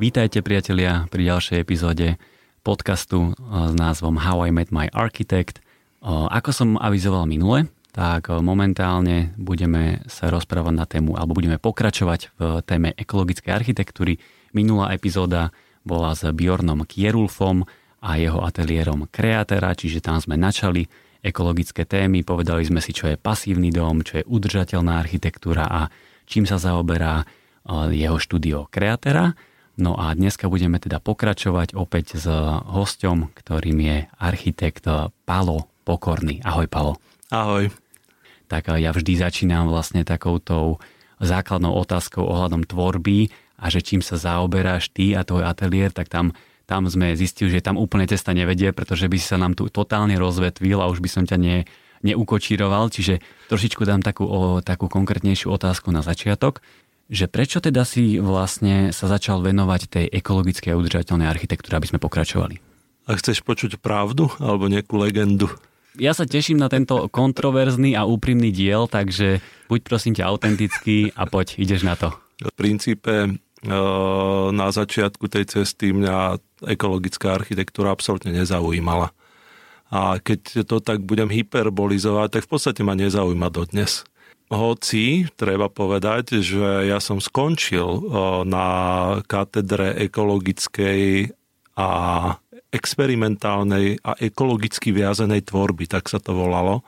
Vítajte priatelia pri ďalšej epizóde podcastu s názvom How I Met My Architect. Ako som avizoval minule, tak momentálne budeme sa rozprávať na tému, alebo budeme pokračovať v téme ekologickej architektúry. Minulá epizóda bola s Bjornom Kierulfom a jeho ateliérom Kreatera, čiže tam sme načali ekologické témy, povedali sme si, čo je pasívny dom, čo je udržateľná architektúra a čím sa zaoberá jeho štúdio Kreatera. No a dneska budeme teda pokračovať opäť s hosťom, ktorým je architekt Palo Pokorný. Ahoj Palo. Ahoj. Tak ja vždy začínam vlastne takoutou základnou otázkou ohľadom tvorby a že čím sa zaoberáš ty a tvoj ateliér, tak tam, tam sme zistili, že tam úplne cesta nevedie, pretože by si sa nám tu totálne rozvetvil a už by som ťa ne, neukočíroval, čiže trošičku dám takú, o, takú konkrétnejšiu otázku na začiatok že prečo teda si vlastne sa začal venovať tej ekologickej a udržateľnej architektúre, aby sme pokračovali? A chceš počuť pravdu alebo nejakú legendu? Ja sa teším na tento kontroverzný a úprimný diel, takže buď prosím ťa autentický a poď, ideš na to. V princípe e, na začiatku tej cesty mňa ekologická architektúra absolútne nezaujímala. A keď to tak budem hyperbolizovať, tak v podstate ma nezaujíma dodnes. Hoci treba povedať, že ja som skončil na katedre ekologickej a experimentálnej a ekologicky viazenej tvorby, tak sa to volalo.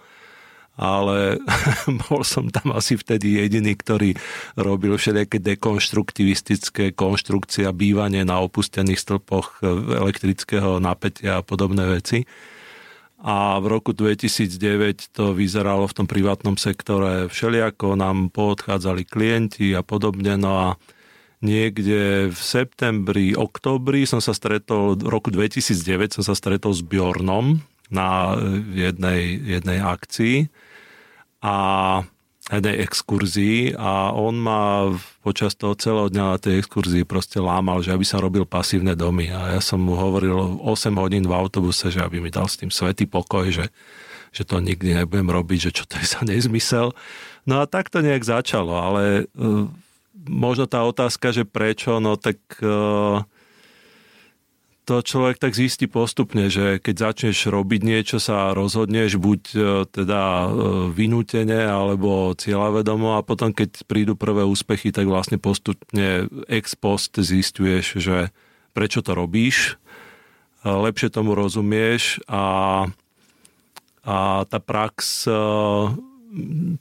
Ale bol som tam asi vtedy jediný, ktorý robil všetky dekonštruktivistické konštrukcie a bývanie na opustených stĺpoch elektrického napätia a podobné veci a v roku 2009 to vyzeralo v tom privátnom sektore všelijako, nám poodchádzali klienti a podobne, no a niekde v septembri, oktobri som sa stretol, v roku 2009 som sa stretol s Bjornom na jednej, jednej akcii. A jednej exkurzii a on ma počas toho celého dňa na tej exkurzii proste lámal, že aby sa robil pasívne domy a ja som mu hovoril 8 hodín v autobuse, že aby mi dal s tým svetý pokoj, že, že to nikdy nebudem robiť, že čo to je za nezmysel. No a tak to nejak začalo, ale uh, možno tá otázka, že prečo, no tak uh, to človek tak zistí postupne, že keď začneš robiť niečo, sa rozhodneš buď e, teda e, vynútene alebo cieľavedomo a potom keď prídu prvé úspechy, tak vlastne postupne ex post zistuješ, že prečo to robíš, lepšie tomu rozumieš a, a tá prax e,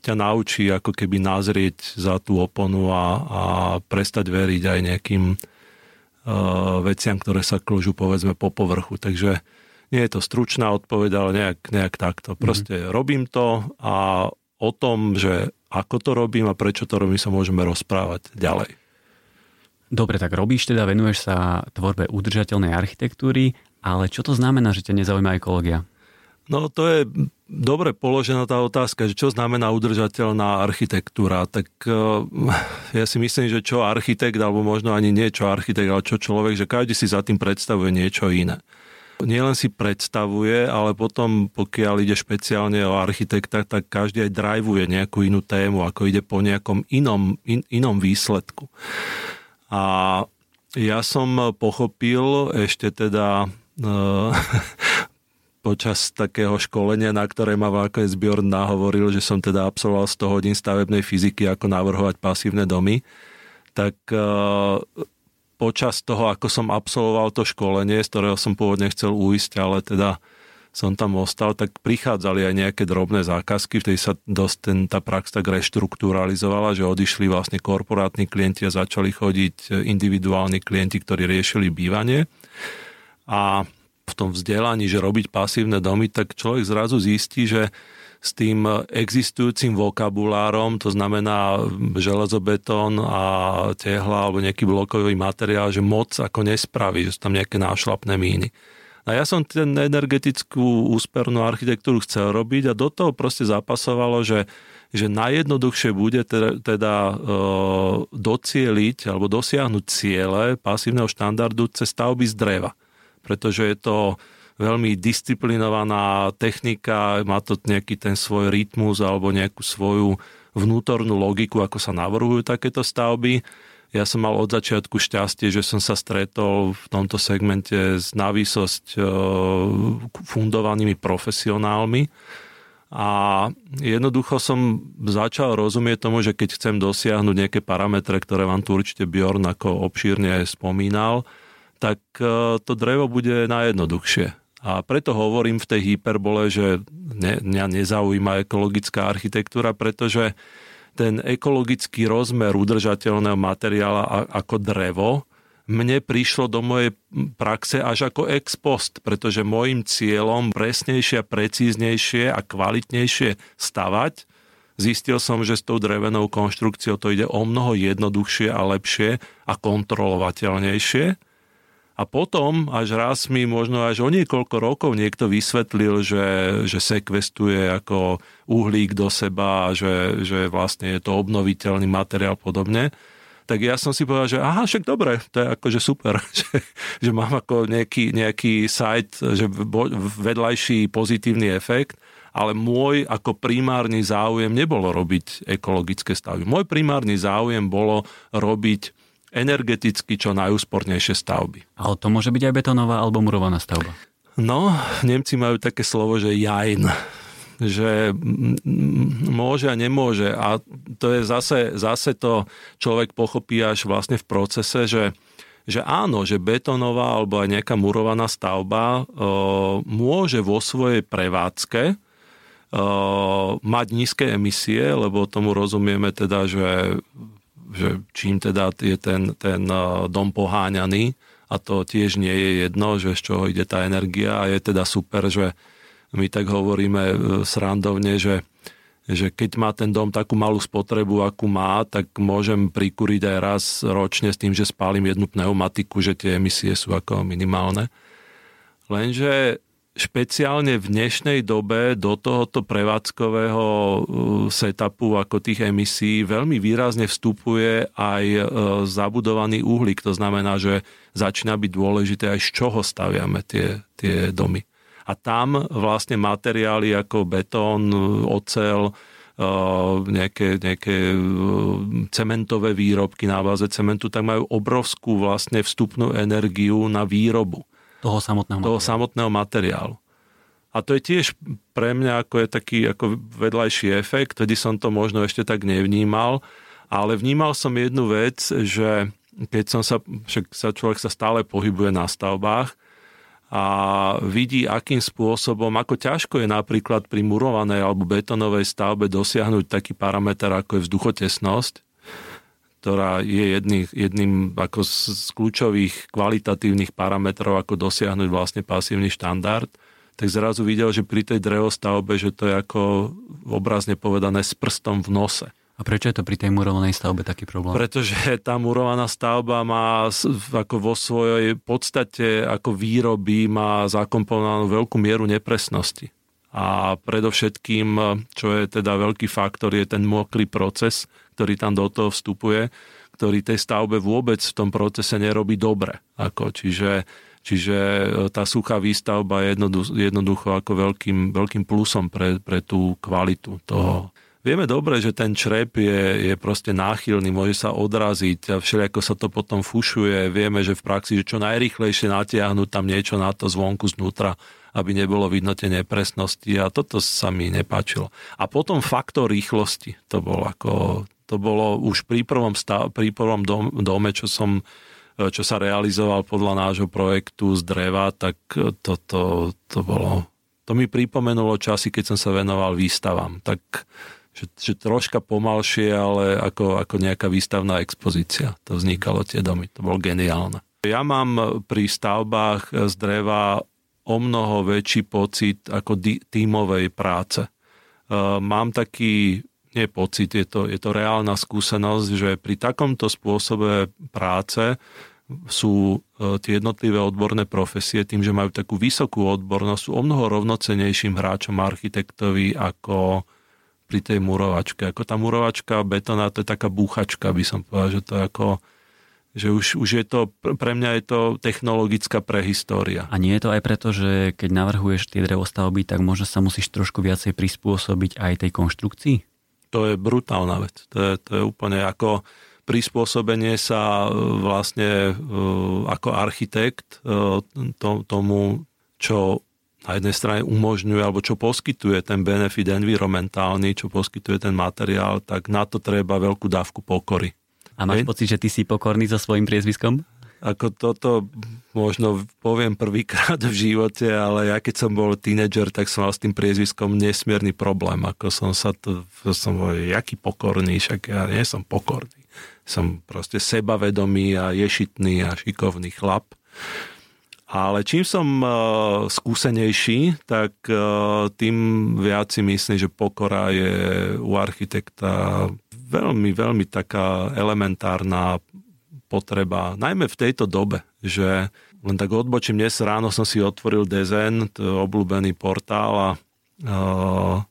ťa naučí ako keby nazrieť za tú oponu a, a prestať veriť aj nejakým veciam, ktoré sa kložú povedzme po povrchu. Takže nie je to stručná odpoveď, ale nejak, nejak takto. Proste mm-hmm. robím to a o tom, že ako to robím a prečo to robím, sa môžeme rozprávať ďalej. Dobre, tak robíš teda, venuješ sa tvorbe udržateľnej architektúry, ale čo to znamená, že ťa nezaujíma ekológia? No to je dobre položená tá otázka, že čo znamená udržateľná architektúra. Tak uh, ja si myslím, že čo architekt, alebo možno ani nie čo architekt, ale čo človek, že každý si za tým predstavuje niečo iné. Nielen si predstavuje, ale potom, pokiaľ ide špeciálne o architekta, tak každý aj drivuje nejakú inú tému, ako ide po nejakom inom, in, inom výsledku. A ja som pochopil ešte teda uh, počas takého školenia, na ktoré ma nakoniec Bjorn nahovoril, že som teda absolvoval 100 hodín stavebnej fyziky, ako navrhovať pasívne domy, tak uh, počas toho, ako som absolvoval to školenie, z ktorého som pôvodne chcel uísť, ale teda som tam ostal, tak prichádzali aj nejaké drobné zákazky, vtedy sa dosť ten, tá prax tak reštrukturalizovala, že odišli vlastne korporátni klienti a začali chodiť individuálni klienti, ktorí riešili bývanie. A v tom vzdelaní, že robiť pasívne domy, tak človek zrazu zistí, že s tým existujúcim vokabulárom, to znamená železobetón a tehla alebo nejaký blokový materiál, že moc ako nespraví, že sú tam nejaké nášlapné míny. A ja som ten energetickú úspernú architektúru chcel robiť a do toho proste zapasovalo, že, že najjednoduchšie bude teda, teda e, docieliť alebo dosiahnuť ciele pasívneho štandardu cez stavby z dreva pretože je to veľmi disciplinovaná technika, má to nejaký ten svoj rytmus alebo nejakú svoju vnútornú logiku, ako sa navrhujú takéto stavby. ja som mal od začiatku šťastie, že som sa stretol v tomto segmente s navýsosť e, fundovanými profesionálmi a jednoducho som začal rozumieť tomu, že keď chcem dosiahnuť nejaké parametre, ktoré vám tu určite Bjorn ako obšírne spomínal, tak e, to drevo bude najjednoduchšie. A preto hovorím v tej hyperbole, že mňa nezaujíma ekologická architektúra, pretože ten ekologický rozmer udržateľného materiála ako drevo mne prišlo do mojej praxe až ako ex post, pretože môjim cieľom presnejšie, precíznejšie a kvalitnejšie stavať, zistil som, že s tou drevenou konštrukciou to ide o mnoho jednoduchšie a lepšie a kontrolovateľnejšie a potom až raz mi možno až o niekoľko rokov niekto vysvetlil, že, že sekvestuje ako uhlík do seba že, že vlastne je to obnoviteľný materiál podobne tak ja som si povedal, že aha, však dobre, to je akože super, že, že mám ako nejaký, nejaký site, že vedľajší pozitívny efekt, ale môj ako primárny záujem nebolo robiť ekologické stavby. Môj primárny záujem bolo robiť energeticky čo najúspornejšie stavby. Ale to môže byť aj betónová alebo murovaná stavba? No, Nemci majú také slovo, že jajn že môže a nemôže. A to je zase, zase to človek pochopí až vlastne v procese, že, že áno, že betónová alebo aj nejaká murovaná stavba o, môže vo svojej prevádzke o, mať nízke emisie, lebo tomu rozumieme teda, že že čím teda je ten, ten dom poháňaný a to tiež nie je jedno, že z čoho ide tá energia a je teda super, že my tak hovoríme e, srandovne, že, že keď má ten dom takú malú spotrebu, akú má, tak môžem prikúriť aj raz ročne s tým, že spálim jednu pneumatiku, že tie emisie sú ako minimálne. Lenže špeciálne v dnešnej dobe do tohoto prevádzkového uh, setupu ako tých emisí veľmi výrazne vstupuje aj uh, zabudovaný uhlík. To znamená, že začína byť dôležité aj z čoho staviame tie, tie domy. A tam vlastne materiály ako betón, ocel, uh, nejaké, nejaké cementové výrobky na báze cementu, tak majú obrovskú vlastne vstupnú energiu na výrobu toho samotného, toho materiálu. samotného materiálu. A to je tiež pre mňa ako je taký ako vedľajší efekt, vtedy som to možno ešte tak nevnímal, ale vnímal som jednu vec, že keď som sa, však sa človek sa stále pohybuje na stavbách a vidí, akým spôsobom, ako ťažko je napríklad pri murovanej alebo betonovej stavbe dosiahnuť taký parameter, ako je vzduchotesnosť, ktorá je jedným, jedným ako z kľúčových kvalitatívnych parametrov, ako dosiahnuť vlastne pasívny štandard, tak zrazu videl, že pri tej drevostavbe, že to je ako obrazne povedané s prstom v nose. A prečo je to pri tej murovanej stavbe taký problém? Pretože tá murovaná stavba má ako vo svojej podstate ako výroby má zakomponovanú veľkú mieru nepresnosti. A predovšetkým, čo je teda veľký faktor, je ten mokrý proces, ktorý tam do toho vstupuje, ktorý tej stavbe vôbec v tom procese nerobí dobre. Ako, čiže, čiže e, tá suchá výstavba je jednoducho, jednoducho ako veľkým, veľkým plusom pre, pre tú kvalitu toho. Vieme dobre, že ten črep je, je proste náchylný, môže sa odraziť a všelijako sa to potom fušuje. Vieme, že v praxi, že čo najrychlejšie natiahnuť tam niečo na to zvonku znútra, aby nebolo vidno tie nepresnosti a toto sa mi nepáčilo. A potom faktor rýchlosti, to bol ako to bolo už pri prvom, stav, pri prvom dom, dome, čo som čo sa realizoval podľa nášho projektu z dreva, tak to, to, to bolo... To mi pripomenulo časy, keď som sa venoval výstavám. Tak že, že troška pomalšie, ale ako, ako nejaká výstavná expozícia. To vznikalo tie domy. To bolo geniálne. Ja mám pri stavbách z dreva o mnoho väčší pocit ako tímovej práce. Mám taký nie pocit, je to, je to reálna skúsenosť, že pri takomto spôsobe práce sú e, tie jednotlivé odborné profesie tým, že majú takú vysokú odbornosť, sú o mnoho rovnocenejším hráčom architektovi ako pri tej murovačke. Ako tá murovačka betona, to je taká búchačka, by som povedal, že to je ako že už, už je to, pre mňa je to technologická prehistória. A nie je to aj preto, že keď navrhuješ tie drevostavby, tak možno sa musíš trošku viacej prispôsobiť aj tej konštrukcii? To je brutálna vec. To je, to je úplne ako prispôsobenie sa vlastne ako architekt tomu, čo na jednej strane umožňuje, alebo čo poskytuje ten benefit environmentálny, čo poskytuje ten materiál, tak na to treba veľkú dávku pokory. A máš Hej? pocit, že ty si pokorný so svojím priezviskom? Ako toto možno poviem prvýkrát v živote, ale ja keď som bol tínedžer, tak som mal s tým priezviskom nesmierny problém. Ako som sa to, som bol, jaký pokorný, však ja nie som pokorný. Som proste sebavedomý a ješitný a šikovný chlap. Ale čím som uh, skúsenejší, tak uh, tým viac si myslím, že pokora je u architekta veľmi, veľmi taká elementárna potreba, najmä v tejto dobe, že len tak odbočím, dnes ráno som si otvoril Dezen, to je obľúbený portál a uh,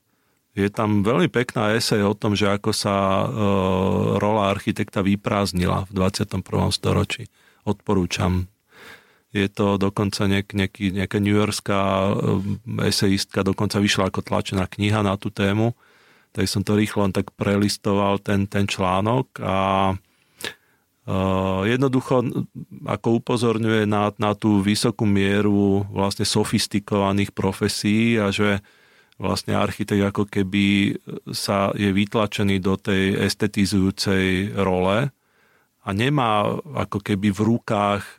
je tam veľmi pekná esej o tom, že ako sa uh, rola architekta vyprázdnila v 21. storočí. Odporúčam je to dokonca nejak, nejaký, nejaká newyorská esejistka, dokonca vyšla ako tlačená kniha na tú tému. Tak som to rýchlo len tak prelistoval ten, ten článok a jednoducho ako upozorňuje na, na tú vysokú mieru vlastne sofistikovaných profesí a že vlastne architekt ako keby sa je vytlačený do tej estetizujúcej role a nemá ako keby v rukách e,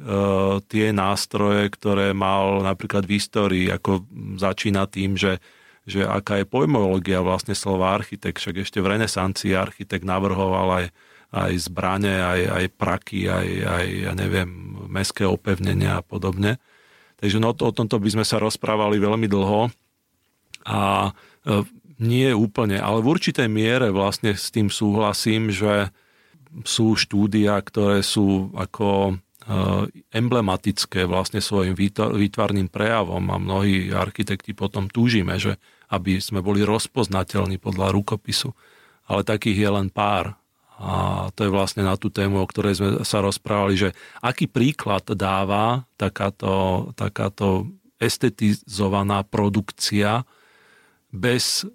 tie nástroje, ktoré mal napríklad v histórii, ako začína tým, že, že aká je pojmológia vlastne slova architekt, však ešte v renesancii architekt navrhoval aj, aj zbrane, aj, aj praky, aj, aj ja neviem, mestské opevnenia a podobne. Takže no, o tomto by sme sa rozprávali veľmi dlho a e, nie úplne, ale v určitej miere vlastne s tým súhlasím, že sú štúdia, ktoré sú ako eh, emblematické vlastne svojim výtvarným prejavom a mnohí architekti potom túžime, že aby sme boli rozpoznateľní podľa rukopisu. Ale takých je len pár. A to je vlastne na tú tému, o ktorej sme sa rozprávali, že aký príklad dáva takáto, takáto estetizovaná produkcia bez e,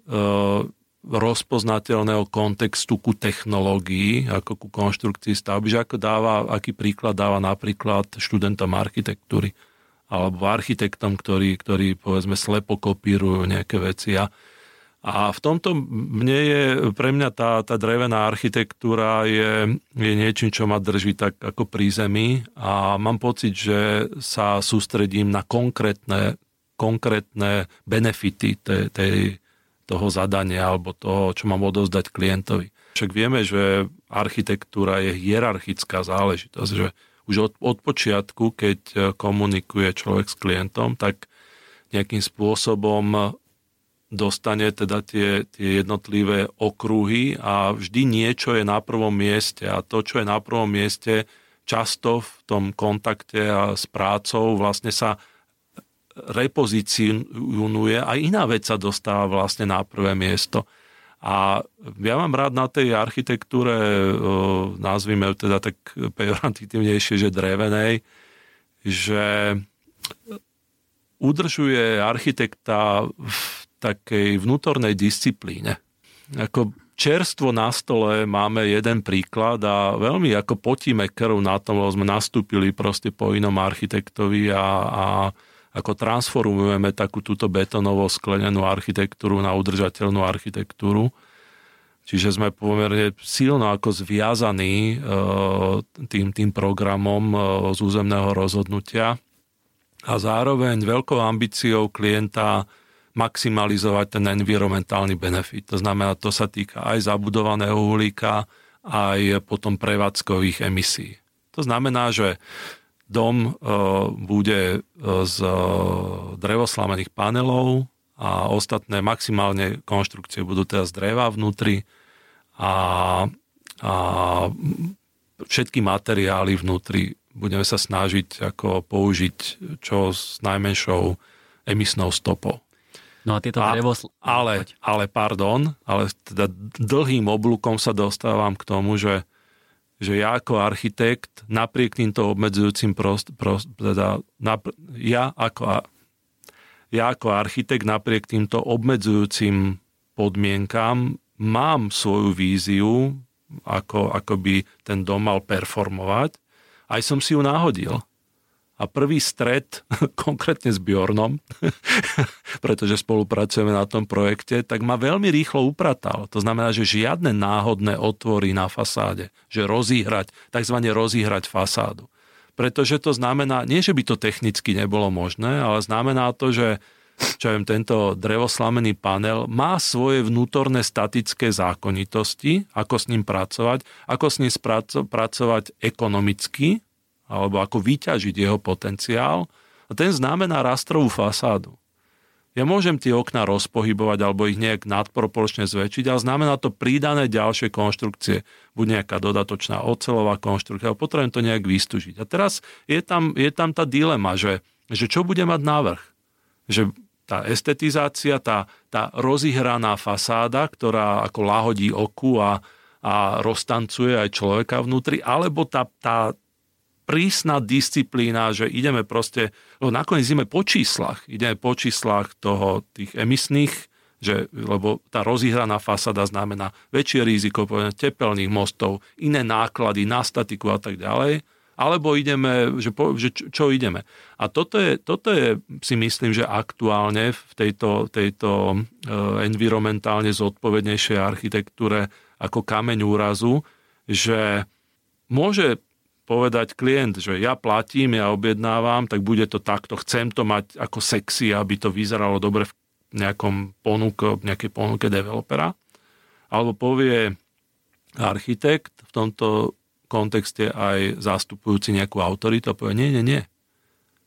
rozpoznateľného kontextu ku technológii, ako ku konštrukcii stavby, že ako dáva, aký príklad dáva napríklad študentom architektúry alebo architektom, ktorí, ktorí povedzme slepo kopírujú nejaké veci. A, a v tomto mne je, pre mňa tá, tá drevená architektúra je, je niečím, čo ma drží tak ako pri zemi a mám pocit, že sa sústredím na konkrétne, konkrétne benefity tej, tej, toho zadania alebo toho, čo mám odozdať klientovi. Však vieme, že architektúra je hierarchická záležitosť, že už od, od počiatku, keď komunikuje človek s klientom, tak nejakým spôsobom dostane teda tie, tie jednotlivé okruhy a vždy niečo je na prvom mieste a to, čo je na prvom mieste, často v tom kontakte a s prácou vlastne sa repozicionuje a iná vec sa dostáva vlastne na prvé miesto. A ja mám rád na tej architektúre, nazvime teda tak pejoratívnejšie, že drevenej, že udržuje architekta v takej vnútornej disciplíne. Ako čerstvo na stole máme jeden príklad a veľmi ako potíme krv na tom, lebo sme nastúpili proste po inom architektovi a, a ako transformujeme takú túto betonovo sklenenú architektúru na udržateľnú architektúru. Čiže sme pomerne silno ako zviazaní e, tým, tým programom e, z územného rozhodnutia a zároveň veľkou ambíciou klienta maximalizovať ten environmentálny benefit. To znamená, to sa týka aj zabudovaného uhlíka, aj potom prevádzkových emisí. To znamená, že Dom e, bude e, z e, drevoslamených panelov a ostatné maximálne konštrukcie budú teda z dreva vnútri a, a všetky materiály vnútri budeme sa snažiť ako použiť čo s najmenšou emisnou stopou. No a tieto drevo... Ale, ale pardon, ale teda dlhým oblúkom sa dostávam k tomu, že že ja ako architekt napriek týmto obmedzujúcim prost, prost, teda, napr- ja, ako, ja ako architekt napriek týmto obmedzujúcim podmienkám mám svoju víziu ako, ako by ten dom mal performovať. Aj som si ju náhodil a prvý stret, konkrétne s Bjornom, pretože spolupracujeme na tom projekte, tak ma veľmi rýchlo upratal. To znamená, že žiadne náhodné otvory na fasáde, že rozíhrať, takzvané rozíhrať fasádu. Pretože to znamená, nie že by to technicky nebolo možné, ale znamená to, že čo viem, tento drevoslamený panel má svoje vnútorné statické zákonitosti, ako s ním pracovať, ako s ním pracovať ekonomicky, alebo ako vyťažiť jeho potenciál. A ten znamená rastrovú fasádu. Ja môžem tie okná rozpohybovať alebo ich nejak nadproporčne zväčšiť, ale znamená to prídané ďalšie konštrukcie. Buď nejaká dodatočná ocelová konštrukcia, ale potrebujem to nejak vystúžiť. A teraz je tam, je tam tá dilema, že, že čo bude mať návrh. Že tá estetizácia, tá, tá rozihraná fasáda, ktorá ako lahodí oku a, a roztancuje aj človeka vnútri, alebo tá, tá, prísna disciplína, že ideme proste, lebo nakoniec ideme po číslach, ideme po číslach toho, tých emisných, že, lebo tá rozihraná fasada znamená väčšie riziko tepelných mostov, iné náklady na statiku a tak ďalej, alebo ideme, že, po, že čo, čo ideme. A toto je, toto je, si myslím, že aktuálne v tejto, tejto uh, environmentálne zodpovednejšej architektúre ako kameň úrazu, že môže povedať klient, že ja platím, ja objednávam, tak bude to takto, chcem to mať ako sexy, aby to vyzeralo dobre v nejakom ponuke, nejakej ponuke developera. Alebo povie architekt, v tomto kontexte aj zastupujúci nejakú autoritu a povie, nie, nie, nie.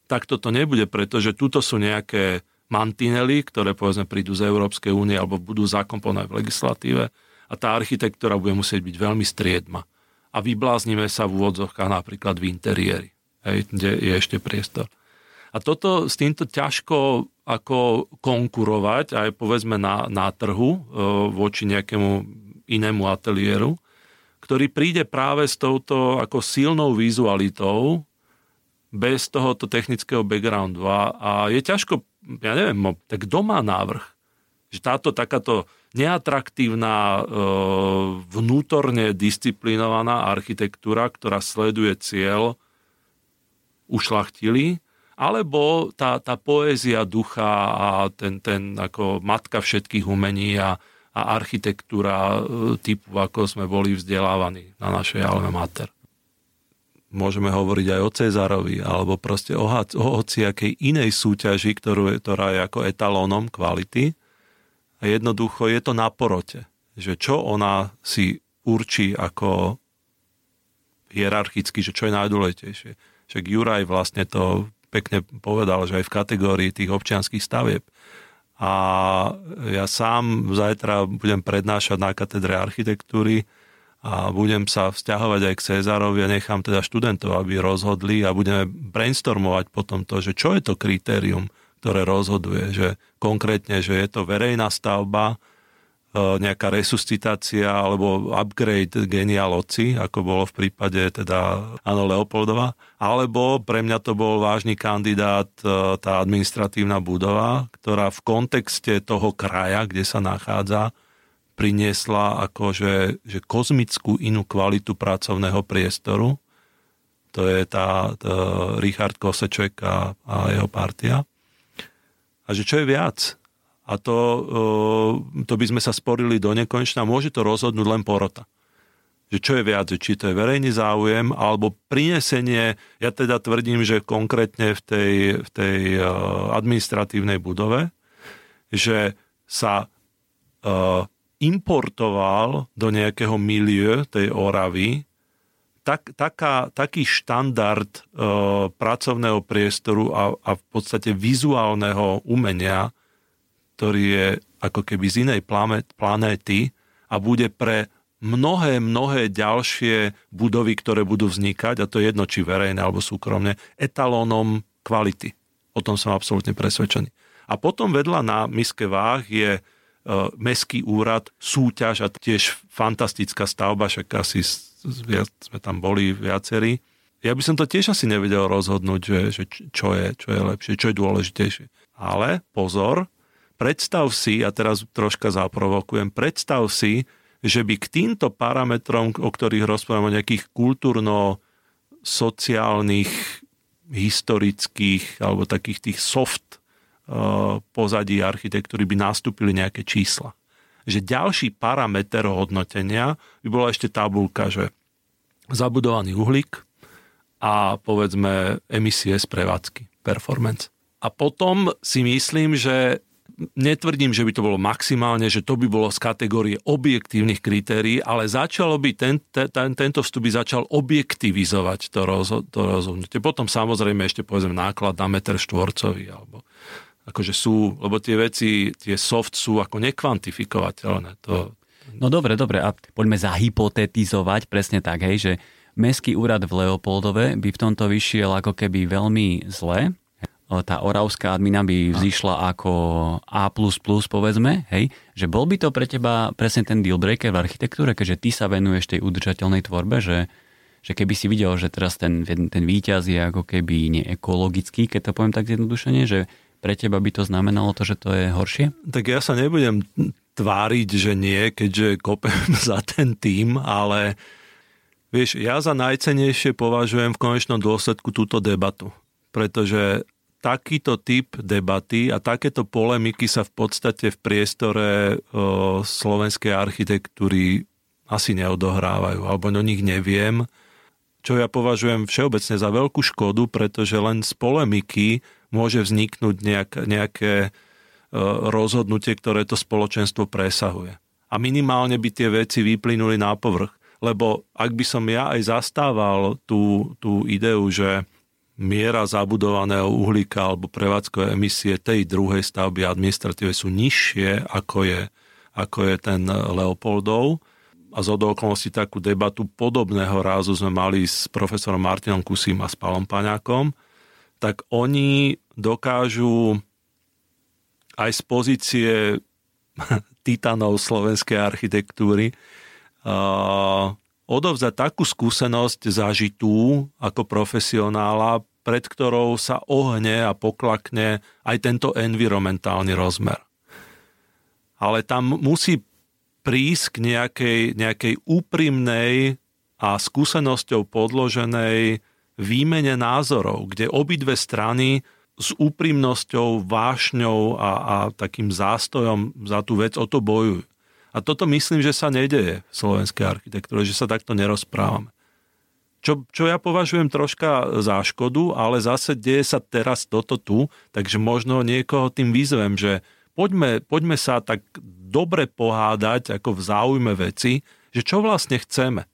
Takto to nebude, pretože tuto sú nejaké mantinely, ktoré povedzme prídu z Európskej únie alebo budú zakomponované v legislatíve a tá architektúra bude musieť byť veľmi striedma a vybláznime sa v úvodzovkách napríklad v interiéri, hej, kde je ešte priestor. A toto s týmto ťažko ako konkurovať aj povedzme na, na trhu e, voči nejakému inému ateliéru, ktorý príde práve s touto ako silnou vizualitou bez tohoto technického backgroundu. A, a je ťažko, ja neviem, tak kto návrh? Že táto takáto neatraktívna, e, vnútorne disciplinovaná architektúra, ktorá sleduje cieľ, ušlachtili, alebo tá, tá poézia ducha a ten, ten ako matka všetkých umení a, a architektúra e, typu, ako sme boli vzdelávaní na našej alma mater. Môžeme hovoriť aj o Cezarovi, alebo proste o, o hociakej inej súťaži, ktorú, ktorá je ako etalónom kvality a jednoducho je to na porote, že čo ona si určí ako hierarchicky, že čo je najdôležitejšie. Však Juraj vlastne to pekne povedal, že aj v kategórii tých občianských stavieb. A ja sám zajtra budem prednášať na katedre architektúry a budem sa vzťahovať aj k Cezárovi a nechám teda študentov, aby rozhodli a budeme brainstormovať potom to, že čo je to kritérium, ktoré rozhoduje, že konkrétne, že je to verejná stavba, e, nejaká resuscitácia alebo upgrade genialoci, ako bolo v prípade teda Ano Leopoldova, alebo pre mňa to bol vážny kandidát e, tá administratívna budova, ktorá v kontexte toho kraja, kde sa nachádza, priniesla akože že kozmickú inú kvalitu pracovného priestoru. To je tá, tá Richard Koseček a, a jeho partia a že čo je viac. A to, to by sme sa sporili do nekonečna, môže to rozhodnúť len porota. Že čo je viac, či to je verejný záujem, alebo prinesenie, ja teda tvrdím, že konkrétne v tej, v tej administratívnej budove, že sa importoval do nejakého milieu tej Oravy tak, taká, taký štandard e, pracovného priestoru a, a v podstate vizuálneho umenia, ktorý je ako keby z inej planéty a bude pre mnohé, mnohé ďalšie budovy, ktoré budú vznikať, a to je jedno, či verejné alebo súkromne, etalónom kvality. O tom som absolútne presvedčený. A potom vedľa na miske váh je e, Mestský úrad, súťaž a tiež fantastická stavba, však asi viac, sme tam boli viacerí. Ja by som to tiež asi nevedel rozhodnúť, že, že čo, je, čo je lepšie, čo je dôležitejšie. Ale pozor, predstav si, a teraz troška zaprovokujem, predstav si, že by k týmto parametrom, o ktorých rozprávame, nejakých kultúrno-sociálnych, historických alebo takých tých soft uh, pozadí architektúry by nastúpili nejaké čísla. Že ďalší parameter hodnotenia by bola ešte tabulka, že zabudovaný uhlík a povedzme emisie z prevádzky, performance. A potom si myslím, že netvrdím, že by to bolo maximálne, že to by bolo z kategórie objektívnych kritérií, ale začalo by ten, ten, tento vstup by začal objektivizovať to, rozho, to rozhodnutie. Potom samozrejme ešte povedzme náklad na meter štvorcový alebo akože sú, lebo tie veci, tie soft sú ako nekvantifikovateľné. To... No dobre, dobre, a poďme zahypotetizovať presne tak, hej, že Mestský úrad v Leopoldove by v tomto vyšiel ako keby veľmi zle, tá oravská admina by vzýšla ako A++, povedzme, hej, že bol by to pre teba presne ten deal breaker v architektúre, keďže ty sa venuješ tej udržateľnej tvorbe, že, že keby si videl, že teraz ten, ten výťaz je ako keby neekologický, keď to poviem tak zjednodušene, že pre teba by to znamenalo to, že to je horšie? Tak ja sa nebudem tváriť, že nie, keďže kopem za ten tým, ale vieš, ja za najcenejšie považujem v konečnom dôsledku túto debatu, pretože takýto typ debaty a takéto polemiky sa v podstate v priestore o, slovenskej architektúry asi neodohrávajú, alebo o nich neviem, čo ja považujem všeobecne za veľkú škodu, pretože len z polemiky môže vzniknúť nejak, nejaké o, rozhodnutie, ktoré to spoločenstvo presahuje. A minimálne by tie veci vyplynuli na povrch. Lebo ak by som ja aj zastával tú, tú ideu, že miera zabudovaného uhlíka alebo prevádzkové emisie tej druhej stavby administratíve sú nižšie, ako je, ako je ten Leopoldov. A z okolností takú debatu podobného rázu sme mali s profesorom Martinom Kusím a s Palom Paňákom, tak oni dokážu aj z pozície titanov slovenskej architektúry uh, odovzdať takú skúsenosť zažitú ako profesionála pred ktorou sa ohne a poklakne aj tento environmentálny rozmer. Ale tam musí prísť k nejakej, nejakej úprimnej a skúsenosťou podloženej výmene názorov, kde obidve strany s úprimnosťou, vášňou a, a takým zástojom za tú vec o to bojujú. A toto myslím, že sa nedeje v slovenskej architektúre, že sa takto nerozprávame. Čo, čo ja považujem troška za škodu, ale zase deje sa teraz toto tu, takže možno niekoho tým vyzvem, že poďme, poďme sa tak dobre pohádať ako v záujme veci, že čo vlastne chceme.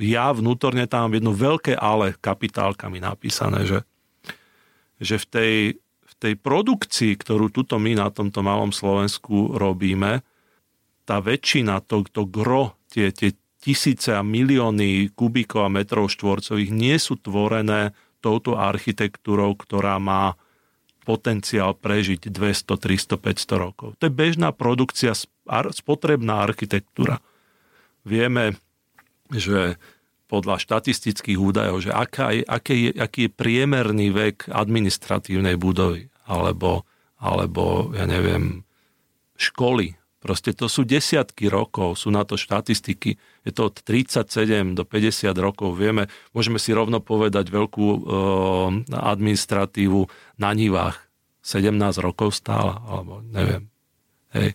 Ja vnútorne tam jedno veľké ale kapitálkami napísané, že, že v, tej, v tej produkcii, ktorú tuto my na tomto malom Slovensku robíme, tá väčšina, to, to gro, tie, tie tisíce a milióny kubíkov a metrov štvorcových nie sú tvorené touto architektúrou, ktorá má potenciál prežiť 200, 300, 500 rokov. To je bežná produkcia, spotrebná architektúra. Vieme, že podľa štatistických údajov, že aká je, aký, je, aký je priemerný vek administratívnej budovy, alebo, alebo ja neviem, školy Proste to sú desiatky rokov, sú na to štatistiky. Je to od 37 do 50 rokov. Vieme, môžeme si rovno povedať veľkú e, administratívu na Nivách. 17 rokov stála, alebo neviem. Hej.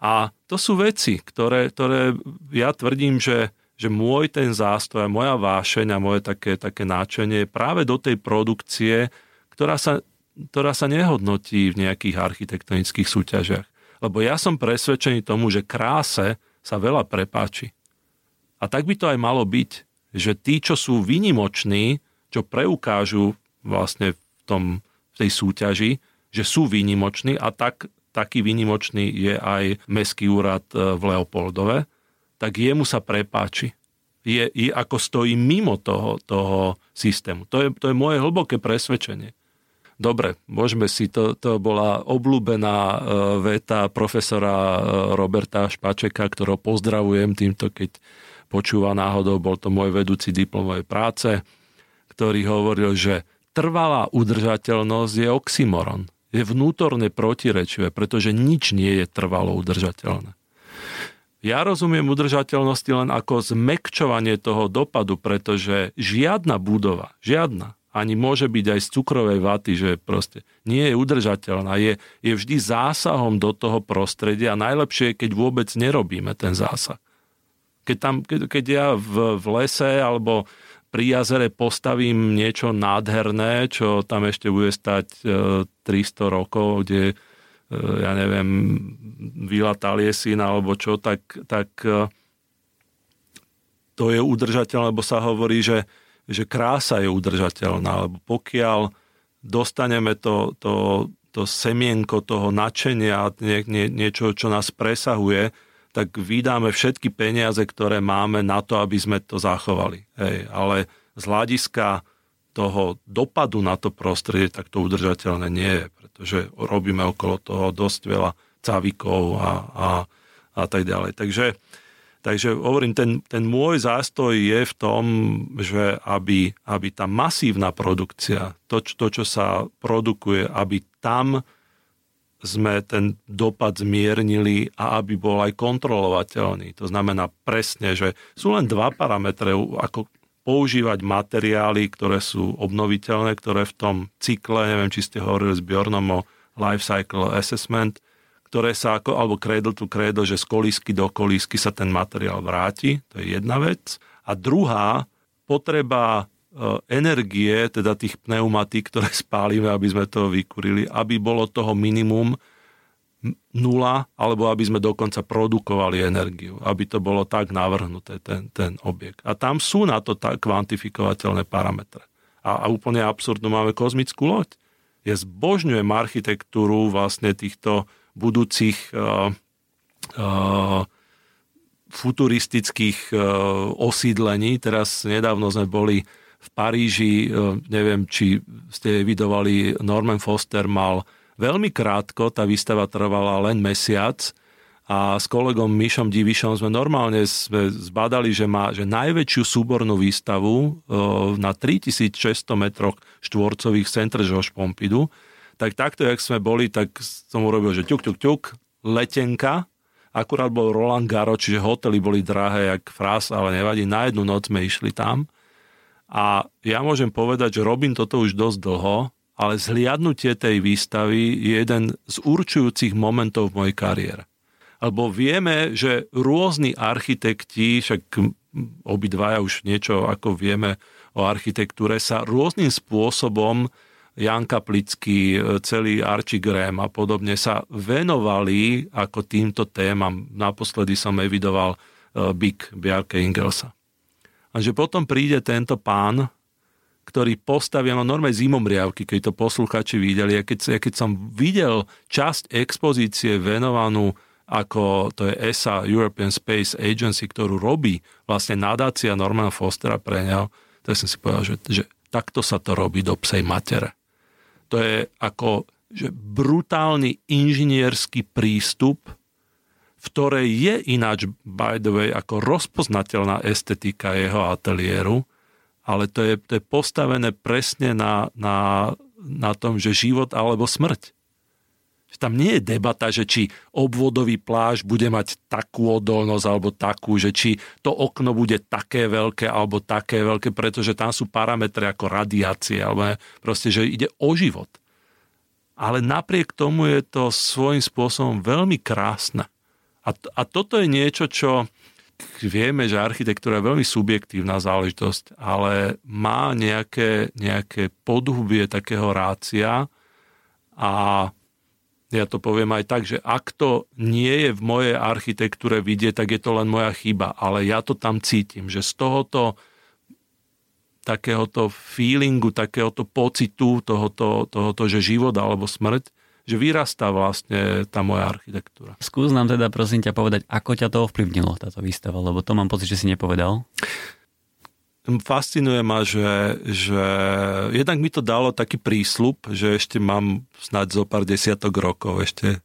A to sú veci, ktoré, ktoré ja tvrdím, že, že môj ten zástoj, moja vášeň a moje také, také náčenie je práve do tej produkcie, ktorá sa, ktorá sa nehodnotí v nejakých architektonických súťažiach lebo ja som presvedčený tomu, že kráse sa veľa prepáči. A tak by to aj malo byť, že tí, čo sú vynimoční, čo preukážu vlastne v, tom, v tej súťaži, že sú výnimoční a tak, taký výnimočný je aj Mestský úrad e, v Leopoldove, tak jemu sa prepáči. Je, je ako stojí mimo toho, toho systému. To je, to je moje hlboké presvedčenie. Dobre, môžeme si, to, to bola obľúbená e, veta profesora e, Roberta Špačeka, ktorého pozdravujem týmto, keď počúva náhodou, bol to môj vedúci diplomovej práce, ktorý hovoril, že trvalá udržateľnosť je oxymoron. Je vnútorne protirečivé, pretože nič nie je trvalo udržateľné. Ja rozumiem udržateľnosti len ako zmekčovanie toho dopadu, pretože žiadna budova, žiadna, ani môže byť aj z cukrovej vaty, že proste nie je udržateľná, je, je vždy zásahom do toho prostredia a najlepšie je, keď vôbec nerobíme ten zásah. Keď, tam, keď, keď ja v, v lese alebo pri jazere postavím niečo nádherné, čo tam ešte bude stať 300 e, rokov, kde ja neviem, Vila Taliesin alebo čo, tak, tak e, to je udržateľné, lebo sa hovorí, že, že krása je udržateľná, lebo pokiaľ dostaneme to, to, to semienko toho nadšenia, nie, nie, niečo, čo nás presahuje, tak vydáme všetky peniaze, ktoré máme na to, aby sme to zachovali. Hej, ale z hľadiska toho dopadu na to prostredie, tak to udržateľné nie je pretože robíme okolo toho dosť veľa cavikov a, a, a tak ďalej. Takže, takže hovorím, ten, ten môj zástoj je v tom, že aby, aby tá masívna produkcia, to, to, čo sa produkuje, aby tam sme ten dopad zmiernili a aby bol aj kontrolovateľný. To znamená presne, že sú len dva parametre, ako používať materiály, ktoré sú obnoviteľné, ktoré v tom cykle, neviem, či ste hovorili s Bjornom o life cycle assessment, ktoré sa ako, alebo cradle to cradle, že z kolísky do kolísky sa ten materiál vráti, to je jedna vec. A druhá, potreba e, energie, teda tých pneumatík, ktoré spálime, aby sme to vykurili, aby bolo toho minimum, nula, alebo aby sme dokonca produkovali energiu, aby to bolo tak navrhnuté, ten, ten objekt. A tam sú na to tak kvantifikovateľné parametre. A, a úplne absurdno máme kozmickú loď. Ja zbožňujem architektúru vlastne týchto budúcich uh, uh, futuristických uh, osídlení. Teraz nedávno sme boli v Paríži, uh, neviem, či ste vidovali, Norman Foster mal Veľmi krátko, tá výstava trvala len mesiac a s kolegom Mišom Divišom sme normálne sme zbadali, že má že najväčšiu súbornú výstavu na 3600 metroch štvorcových centre Žož Pompidu. Tak takto, jak sme boli, tak som urobil, že ťuk, ťuk, ťuk, letenka, akurát bol Roland Garo, čiže hotely boli drahé, jak fras, ale nevadí, na jednu noc sme išli tam. A ja môžem povedať, že robím toto už dosť dlho ale zhliadnutie tej výstavy je jeden z určujúcich momentov v mojej kariére. Lebo vieme, že rôzni architekti, však obidvaja už niečo ako vieme o architektúre, sa rôznym spôsobom Jan Kaplický, celý Archie Graham a podobne sa venovali ako týmto témam. Naposledy som evidoval eh, Big Bjarke Ingelsa. A že potom príde tento pán, ktorý postavia, no normálne zimomriavky, keď to posluchači videli. A keď, keď som videl časť expozície venovanú ako to je ESA, European Space Agency, ktorú robí vlastne nadácia Normana Fostera pre neho, tak som si povedal, že, že takto sa to robí do psej matere. To je ako že brutálny inžinierský prístup, v ktorej je ináč, by the way, ako rozpoznateľná estetika jeho ateliéru, ale to je, to je postavené presne na, na, na tom, že život alebo smrť. Tam nie je debata, že či obvodový pláž bude mať takú odolnosť alebo takú, že či to okno bude také veľké alebo také veľké, pretože tam sú parametre ako radiácie, alebo proste, že ide o život. Ale napriek tomu je to svojím spôsobom veľmi krásne. A, a toto je niečo, čo, vieme, že architektúra je veľmi subjektívna záležitosť, ale má nejaké, nejaké podhubie takého rácia a ja to poviem aj tak, že ak to nie je v mojej architektúre vidieť, tak je to len moja chyba, ale ja to tam cítim, že z tohoto takéhoto feelingu, takéhoto pocitu, tohoto, tohoto že život alebo smrť že vyrastá vlastne tá moja architektúra. Skús nám teda prosím ťa povedať, ako ťa to ovplyvnilo, táto výstava, lebo to mám pocit, že si nepovedal. Fascinuje ma, že, že jednak mi to dalo taký prísľub, že ešte mám snáď zo pár desiatok rokov ešte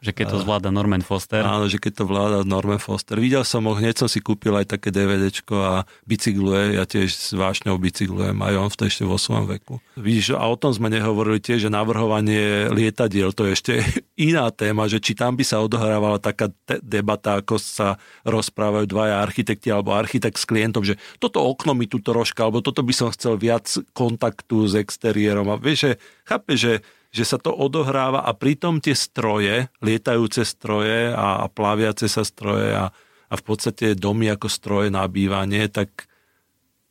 Že keď to zvláda Norman Foster. Áno, že keď to vláda Norman Foster. Videl som ho, hneď som si kúpil aj také DVDčko a bicykluje, ja tiež s vášňou bicyklujem, aj on v ešte vo svojom veku. Vidíš, a o tom sme nehovorili tiež, že navrhovanie lietadiel, to je ešte iná téma, že či tam by sa odohrávala taká te- debata, ako sa rozprávajú dvaja architekti alebo architekt s klientom, že toto okno mi tu troška, alebo toto by som chcel viac kontaktu s exteriérom. A vieš, že chápe, že že sa to odohráva a pritom tie stroje, lietajúce stroje a, a plaviace sa stroje a, a v podstate domy ako stroje na bývanie, tak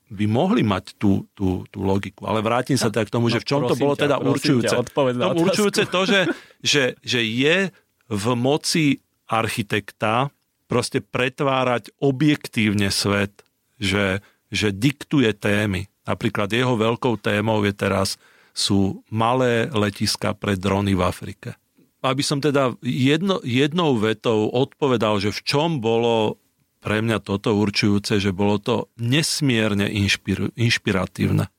by mohli mať tú, tú, tú logiku. Ale vrátim sa teda k tomu, no, že v čom to bolo ťa, teda určujúce. Ťa, no, určujúce to, že, že, že je v moci architekta proste pretvárať objektívne svet, že, že diktuje témy. Napríklad jeho veľkou témou je teraz sú malé letiska pre drony v Afrike. Aby som teda jedno, jednou vetou odpovedal, že v čom bolo pre mňa toto určujúce, že bolo to nesmierne inšpir, inšpiratívne.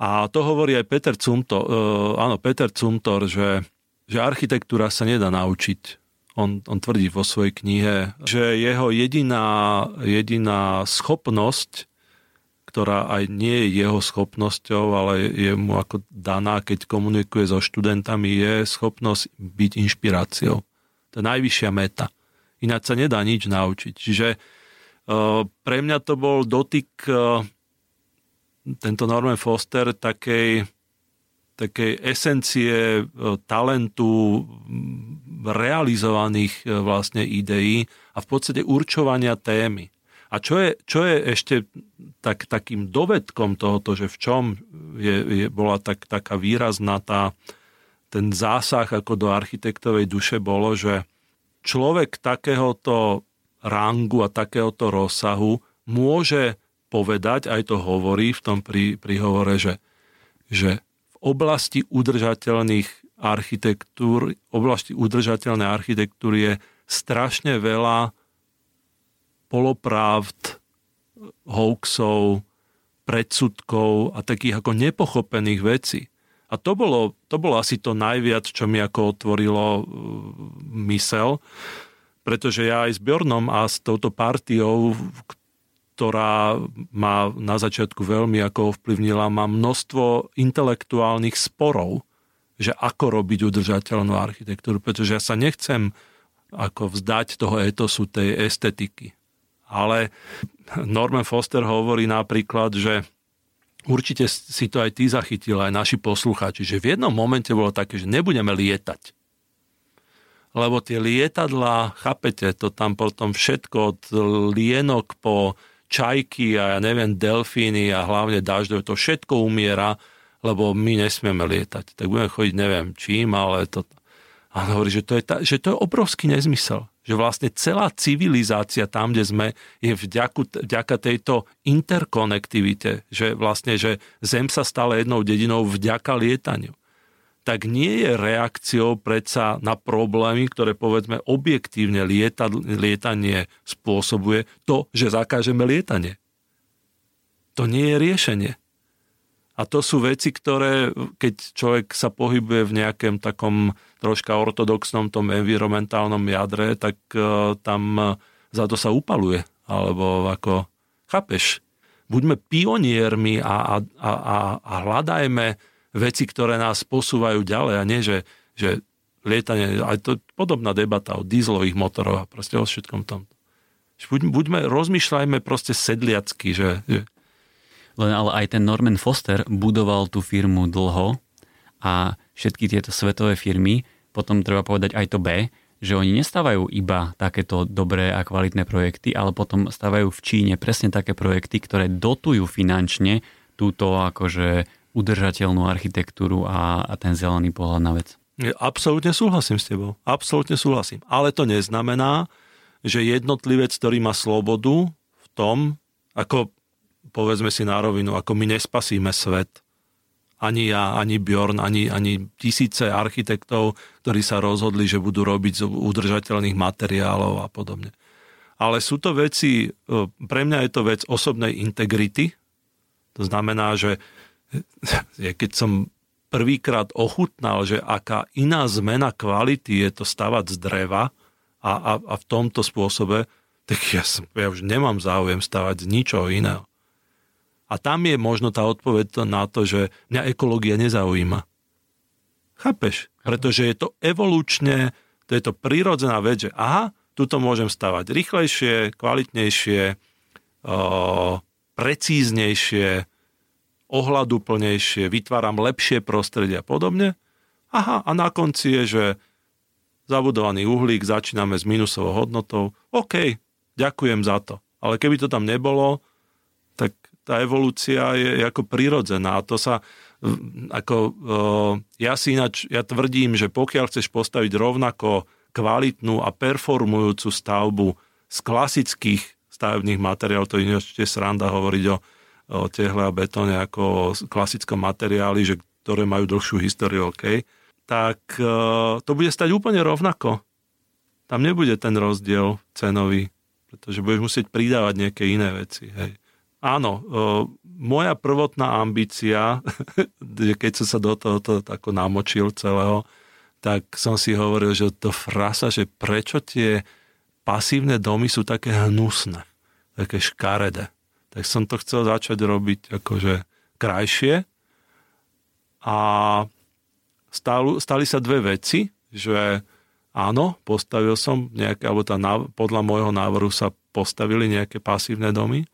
A to hovorí aj Peter Cumtor, uh, áno, Peter Cumtor, že, že architektúra sa nedá naučiť. On, on tvrdí vo svojej knihe, že jeho jediná, jediná schopnosť ktorá aj nie je jeho schopnosťou, ale je mu ako daná, keď komunikuje so študentami, je schopnosť byť inšpiráciou. To je najvyššia meta. Ináč sa nedá nič naučiť. Čiže e, pre mňa to bol dotyk e, tento Norman Foster takej, takej esencie e, talentu realizovaných vlastne ideí a v podstate určovania témy. A čo je, čo je ešte tak, takým dovedkom tohoto, že v čom je, je, bola tak, taká výrazná tá, ten zásah ako do architektovej duše bolo, že človek takéhoto rangu a takéhoto rozsahu môže povedať, aj to hovorí v tom pri, prihovore, že, že v oblasti udržateľných architektúr, oblasti udržateľnej architektúry je strašne veľa polopravd, hoaxov, predsudkov a takých ako nepochopených vecí. A to bolo, to bolo asi to najviac, čo mi ako otvorilo uh, mysel, pretože ja aj s Bjornom a s touto partiou, ktorá ma na začiatku veľmi ako ovplyvnila, má množstvo intelektuálnych sporov, že ako robiť udržateľnú architektúru, pretože ja sa nechcem ako vzdať toho etosu tej estetiky ale Norman Foster hovorí napríklad, že určite si to aj ty zachytil, aj naši poslucháči, že v jednom momente bolo také, že nebudeme lietať. Lebo tie lietadla, chápete, to tam potom všetko od lienok po čajky a ja neviem, delfíny a hlavne dažďové, to všetko umiera, lebo my nesmieme lietať. Tak budeme chodiť neviem čím, ale to... A hovorí, že to je, ta, že to je obrovský nezmysel že vlastne celá civilizácia tam, kde sme, je vďaka, vďaka tejto interkonektivite, že vlastne, že Zem sa stala jednou dedinou vďaka lietaniu. Tak nie je reakciou predsa na problémy, ktoré povedzme objektívne lieta, lietanie spôsobuje to, že zakážeme lietanie. To nie je riešenie. A to sú veci, ktoré, keď človek sa pohybuje v nejakém takom troška ortodoxnom tom environmentálnom jadre, tak uh, tam uh, za to sa upaluje. Alebo ako, chápeš, buďme pioniermi a, a, a, a hľadajme veci, ktoré nás posúvajú ďalej a nie, že, že lietanie, aj to podobná debata o dízlových motoroch a proste o všetkom tom. Buď, buďme, rozmýšľajme proste sedliacky, že, že len ale aj ten Norman Foster budoval tú firmu dlho a všetky tieto svetové firmy, potom treba povedať aj to B, že oni nestávajú iba takéto dobré a kvalitné projekty, ale potom stávajú v Číne presne také projekty, ktoré dotujú finančne túto akože udržateľnú architektúru a, a ten zelený pohľad na vec. Absolútne súhlasím s tebou. Absolútne súhlasím. Ale to neznamená, že jednotlivec, ktorý má slobodu v tom, ako povedzme si na rovinu, ako my nespasíme svet. Ani ja, ani Bjorn, ani, ani tisíce architektov, ktorí sa rozhodli, že budú robiť z udržateľných materiálov a podobne. Ale sú to veci, e, pre mňa je to vec osobnej integrity. To znamená, že keď som prvýkrát ochutnal, že aká iná zmena kvality je to stavať z dreva a, a, a v tomto spôsobe, tak ja, som, ja už nemám záujem stavať z ničoho iného. A tam je možno tá odpoveď na to, že mňa ekológia nezaujíma. Chápeš? Pretože je to evolučne, to je to prírodzená vec, že aha, tuto môžem stavať rýchlejšie, kvalitnejšie, o, precíznejšie, ohľaduplnejšie, vytváram lepšie prostredie a podobne. Aha, a na konci je, že zabudovaný uhlík, začíname s minusovou hodnotou. OK, ďakujem za to. Ale keby to tam nebolo, tak tá evolúcia je ako prirodzená. A to sa, ako, ja si ináč, ja tvrdím, že pokiaľ chceš postaviť rovnako kvalitnú a performujúcu stavbu z klasických stavebných materiálov, to je ešte sranda hovoriť o, o tehle a betóne ako o klasickom materiáli, že, ktoré majú dlhšiu históriu, OK, tak to bude stať úplne rovnako. Tam nebude ten rozdiel cenový, pretože budeš musieť pridávať nejaké iné veci. Hej. Áno, moja prvotná ambícia, keď som sa do toho ako namočil celého, tak som si hovoril, že to frasa, že prečo tie pasívne domy sú také hnusné, také škaredé. Tak som to chcel začať robiť akože krajšie a stali sa dve veci, že áno, postavil som nejaké, alebo tá, podľa môjho návrhu sa postavili nejaké pasívne domy,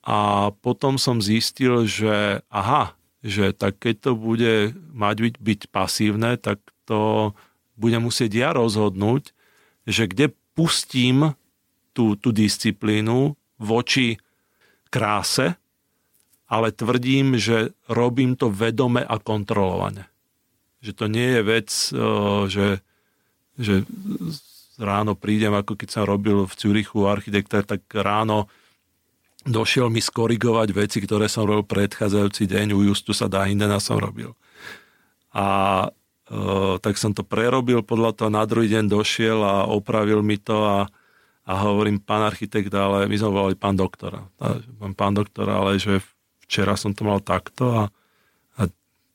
a potom som zistil, že aha, že tak keď to bude mať byť, byť pasívne, tak to budem musieť ja rozhodnúť, že kde pustím tú, tú disciplínu voči kráse, ale tvrdím, že robím to vedome a kontrolovane. Že to nie je vec, že, že ráno prídem, ako keď som robil v Cürichu architekta, tak ráno došiel mi skorigovať veci, ktoré som robil predchádzajúci deň, u Justusa Dahindena som robil. A e, tak som to prerobil, podľa toho na druhý deň došiel a opravil mi to a, a hovorím, pán architekt, ale my sme volali pán doktora. A, pán doktora, ale že včera som to mal takto a, a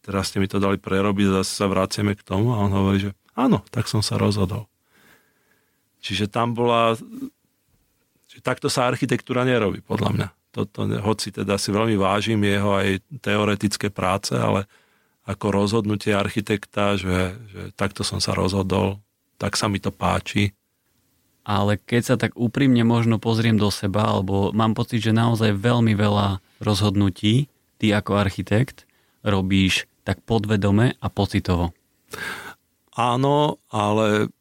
teraz ste mi to dali prerobiť a zase sa vraciame k tomu a on hovorí, že áno, tak som sa rozhodol. Čiže tam bola takto sa architektúra nerobí, podľa mňa. Toto, hoci teda si veľmi vážim jeho aj teoretické práce, ale ako rozhodnutie architekta, že, že takto som sa rozhodol, tak sa mi to páči. Ale keď sa tak úprimne možno pozriem do seba, alebo mám pocit, že naozaj veľmi veľa rozhodnutí ty ako architekt robíš tak podvedome a pocitovo. Áno, ale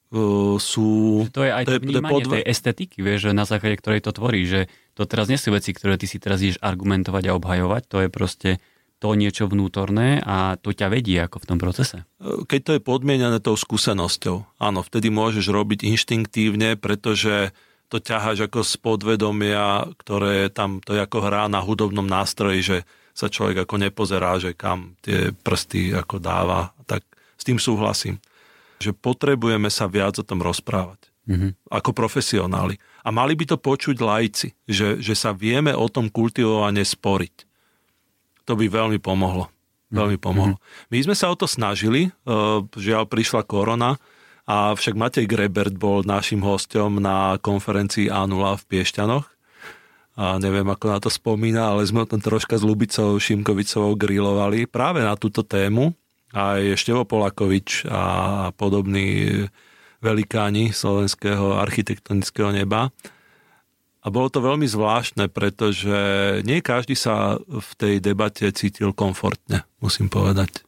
sú... To je aj to, to vnímanie podve... tej estetiky, vieš, na základe ktorej to tvorí, že to teraz nie sú veci, ktoré ty si teraz ideš argumentovať a obhajovať, to je proste to niečo vnútorné a to ťa vedie ako v tom procese. Keď to je podmienené tou skúsenosťou, áno, vtedy môžeš robiť inštinktívne, pretože to ťaháš ako z podvedomia, ktoré tam, to je ako hrá na hudobnom nástroji, že sa človek ako nepozerá, že kam tie prsty ako dáva, tak s tým súhlasím že potrebujeme sa viac o tom rozprávať. Mm-hmm. Ako profesionáli. A mali by to počuť lajci, že, že sa vieme o tom kultivovane sporiť. To by veľmi pomohlo. Veľmi mhm. pomohlo. Mm-hmm. My sme sa o to snažili, žiaľ prišla korona, a však Matej Grebert bol našim hostom na konferencii A0 v Piešťanoch. A neviem, ako na to spomína, ale sme o tom troška s Lubicou Šimkovicovou grilovali práve na túto tému aj Števo Polakovič a podobní velikáni slovenského architektonického neba. A bolo to veľmi zvláštne, pretože nie každý sa v tej debate cítil komfortne, musím povedať.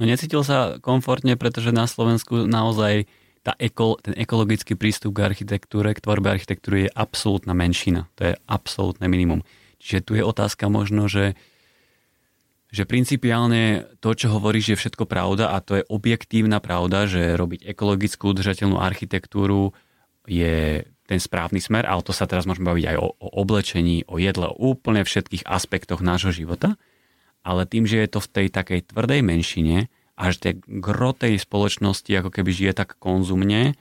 No necítil sa komfortne, pretože na Slovensku naozaj tá eko, ten ekologický prístup k architektúre, k tvorbe architektúry je absolútna menšina. To je absolútne minimum. Čiže tu je otázka možno, že že principiálne to, čo hovoríš, je všetko pravda a to je objektívna pravda, že robiť ekologickú udržateľnú architektúru je ten správny smer, ale to sa teraz môžeme baviť aj o, o oblečení, o jedle, o úplne všetkých aspektoch nášho života. Ale tým, že je to v tej takej tvrdej menšine a že tej grotej spoločnosti ako keby žije tak konzumne,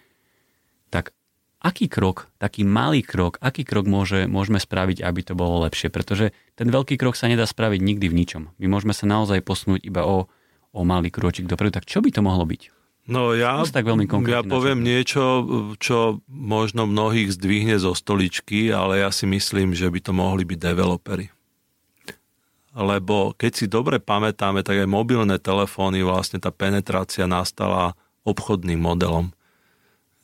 tak aký krok, taký malý krok, aký krok môže, môžeme spraviť, aby to bolo lepšie? Pretože ten veľký krok sa nedá spraviť nikdy v ničom. My môžeme sa naozaj posunúť iba o o malý krôčik dopredu. Tak čo by to mohlo byť? No ja, tak veľmi ja poviem niečo, čo možno mnohých zdvihne zo stoličky, ale ja si myslím, že by to mohli byť developery. Lebo keď si dobre pamätáme, tak aj mobilné telefóny, vlastne tá penetrácia nastala obchodným modelom.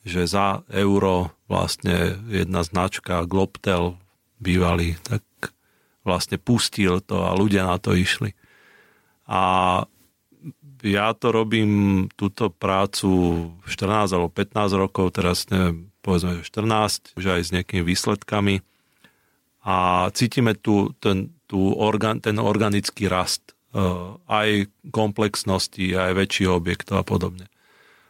Že za euro vlastne jedna značka Globtel bývalý, tak vlastne pustil to a ľudia na to išli. A ja to robím túto prácu 14 alebo 15 rokov, teraz neviem, povedzme, že 14, už aj s nejakými výsledkami a cítime tu ten, tu organ, ten organický rast uh, aj komplexnosti, aj väčších objektov a podobne.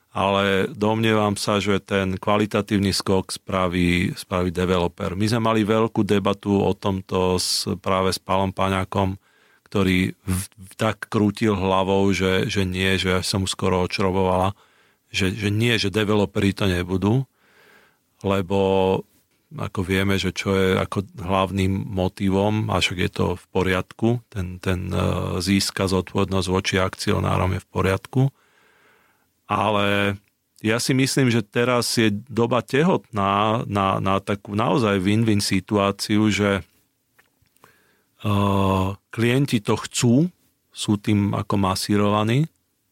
Ale domnievam sa, že ten kvalitatívny skok spraví, spraví developer. My sme mali veľkú debatu o tomto s, práve s Palom Paňakom, ktorý v, tak krútil hlavou, že, že nie, že až som skoro očrobovala, že, že nie, že developeri to nebudú, lebo ako vieme, že čo je ako hlavným motivom, a však je to v poriadku, ten, ten e, získa zodpovednosť voči akcionárom je v poriadku, ale ja si myslím, že teraz je doba tehotná na, na takú naozaj win-win situáciu, že klienti to chcú, sú tým ako masírovaní,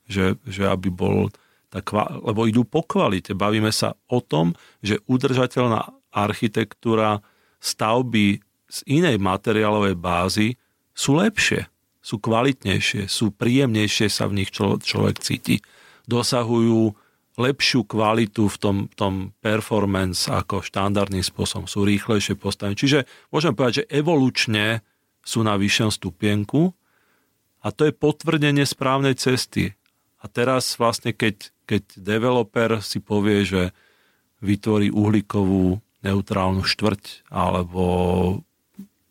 že, že aby bol tak, lebo idú po kvalite. Bavíme sa o tom, že udržateľná architektúra stavby z inej materiálovej bázy sú lepšie, sú kvalitnejšie, sú príjemnejšie sa v nich člo, človek cíti. Dosahujú lepšiu kvalitu v tom, tom performance ako štandardným spôsobom, sú rýchlejšie postavené. Čiže môžem povedať, že evolučne sú na vyššom stupienku a to je potvrdenie správnej cesty. A teraz vlastne, keď, keď developer si povie, že vytvorí uhlíkovú neutrálnu štvrť, alebo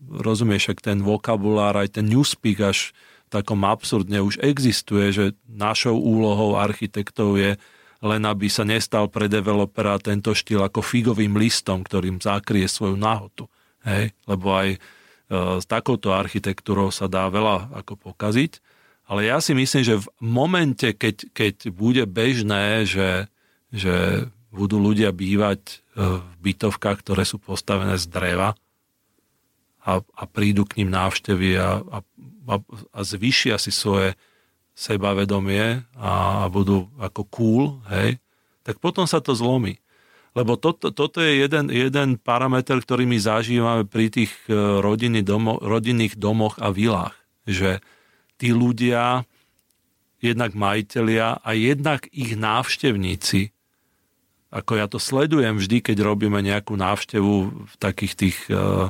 rozumieš, ak ten vokabulár, aj ten newspeak až takom absurdne už existuje, že našou úlohou architektov je len aby sa nestal pre developera tento štýl ako figovým listom, ktorým zakrie svoju náhotu. Hej? Lebo aj E, s takouto architektúrou sa dá veľa ako pokaziť. Ale ja si myslím, že v momente, keď, keď bude bežné, že, že budú ľudia bývať e, v bytovkách, ktoré sú postavené z dreva a, a prídu k ním návštevy a, a, a, a zvyšia si svoje sebavedomie a, a budú ako cool, hej, tak potom sa to zlomí. Lebo toto, toto je jeden, jeden parameter, ktorý my zažívame pri tých e, rodinný domo, rodinných domoch a vilách. Že tí ľudia, jednak majiteľia a jednak ich návštevníci, ako ja to sledujem vždy, keď robíme nejakú návštevu v takých tých uh,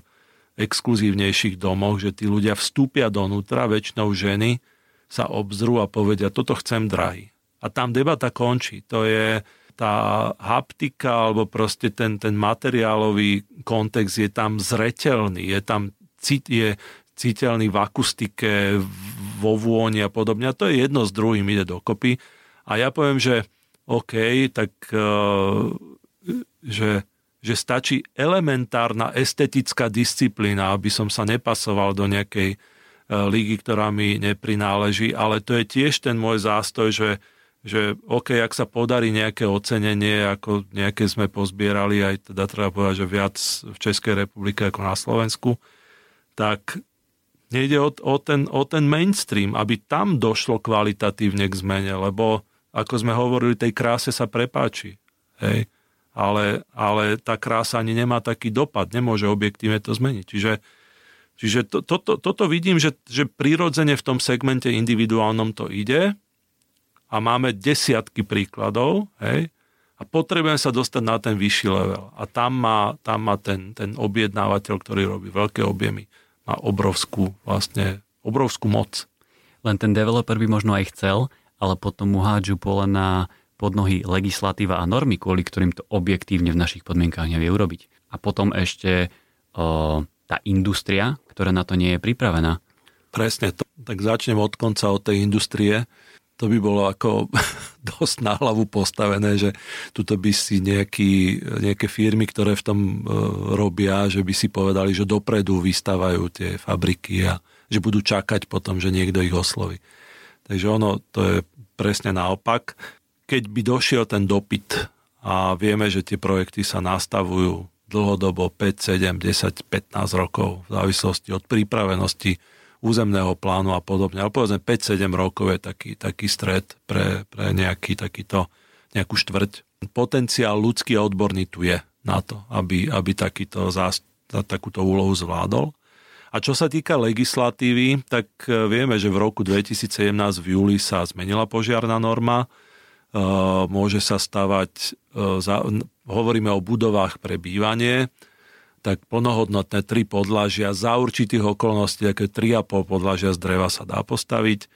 exkluzívnejších domoch, že tí ľudia vstúpia donútra, väčšinou ženy sa obzrú a povedia, toto chcem drahý. A tam debata končí. To je, tá haptika alebo proste ten, ten materiálový kontext je tam zretelný, je tam cit, je citeľný v akustike, vo vôni a podobne. A to je jedno s druhým, ide dokopy. A ja poviem, že OK, tak uh, že, že stačí elementárna estetická disciplína, aby som sa nepasoval do nejakej uh, lígy, ktorá mi neprináleží, ale to je tiež ten môj zástoj, že že OK, ak sa podarí nejaké ocenenie, ako nejaké sme pozbierali, aj teda treba povedať, že viac v Českej republike ako na Slovensku, tak nejde o, o, ten, o ten mainstream, aby tam došlo kvalitatívne k zmene, lebo ako sme hovorili, tej kráse sa prepáči. Hej? Ale, ale tá krása ani nemá taký dopad, nemôže objektívne to zmeniť. Čiže, čiže to, to, to, toto vidím, že, že prirodzene v tom segmente individuálnom to ide, a máme desiatky príkladov, hej, a potrebujeme sa dostať na ten vyšší level. A tam má, tam má ten, ten objednávateľ, ktorý robí veľké objemy, má obrovskú, vlastne, obrovskú moc. Len ten developer by možno aj chcel, ale potom mu hádžu pole na podnohy legislatíva a normy, kvôli ktorým to objektívne v našich podmienkách nevie urobiť. A potom ešte o, tá industria, ktorá na to nie je pripravená. Presne to. Tak začnem od konca, od tej industrie to by bolo ako dosť na hlavu postavené, že tuto by si nejaký, nejaké firmy, ktoré v tom e, robia, že by si povedali, že dopredu vystávajú tie fabriky a že budú čakať potom, že niekto ich osloví. Takže ono to je presne naopak. Keď by došiel ten dopyt a vieme, že tie projekty sa nastavujú dlhodobo 5, 7, 10, 15 rokov v závislosti od pripravenosti územného plánu a podobne. Ale povedzme 5-7 rokov je taký, taký stred pre, pre nejaký takýto, nejakú štvrť. Potenciál ľudský a odborný tu je na to, aby, aby takýto zás, takúto úlohu zvládol. A čo sa týka legislatívy, tak e, vieme, že v roku 2017 v júli sa zmenila požiarná norma. E, môže sa stavať, e, hovoríme o budovách pre bývanie, tak plnohodnotné tri podlažia za určitých okolností, aké 3,5 podlažia z dreva sa dá postaviť.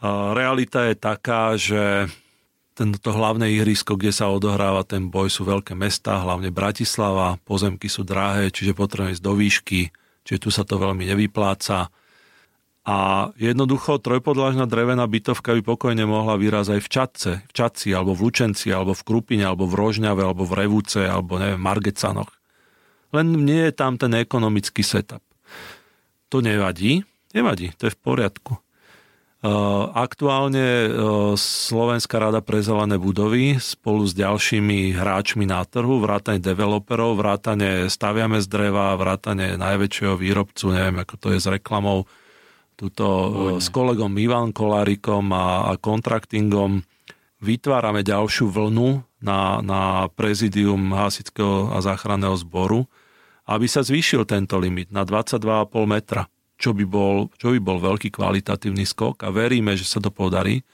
Realita je taká, že tento hlavné ihrisko, kde sa odohráva ten boj, sú veľké mesta, hlavne Bratislava, pozemky sú drahé, čiže potrebujeme ísť do výšky, čiže tu sa to veľmi nevypláca. A jednoducho trojpodlažná drevená bytovka by pokojne mohla vyrazť aj v Čatce, v Čatci, alebo v Lučenci, alebo v Krupine, alebo v Rožňave, alebo v Revúce, alebo neviem, Margecanoch. Len nie je tam ten ekonomický setup. To nevadí, nevadí, to je v poriadku. Aktuálne Slovenská rada pre zelené budovy spolu s ďalšími hráčmi na trhu, vrátane developerov, vrátane staviame z dreva, vrátane najväčšieho výrobcu, neviem ako to je s reklamou, tuto Ujne. s kolegom Ivan Kolárikom a, a kontraktingom vytvárame ďalšiu vlnu na, na prezidium Hasického a záchranného zboru, aby sa zvýšil tento limit na 22,5 metra čo by bol, čo by bol veľký kvalitatívny skok a veríme, že sa to podarí,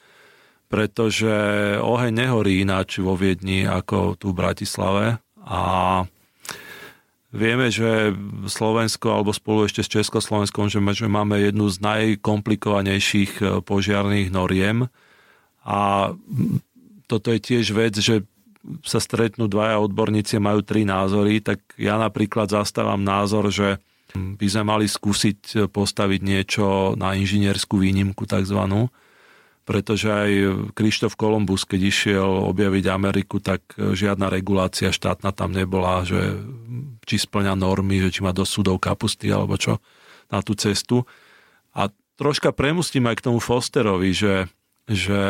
pretože oheň nehorí ináč vo Viedni ako tu v Bratislave a vieme, že Slovensko alebo spolu ešte s Československom, že máme jednu z najkomplikovanejších e, požiarných noriem. A toto je tiež vec, že sa stretnú dvaja odborníci majú tri názory, tak ja napríklad zastávam názor, že by sme mali skúsiť postaviť niečo na inžinierskú výnimku takzvanú, pretože aj Krištof Kolumbus, keď išiel objaviť Ameriku, tak e, žiadna regulácia štátna tam nebola, že či splňa normy, že či má do súdov kapusty alebo čo na tú cestu. A troška premustím aj k tomu Fosterovi, že, že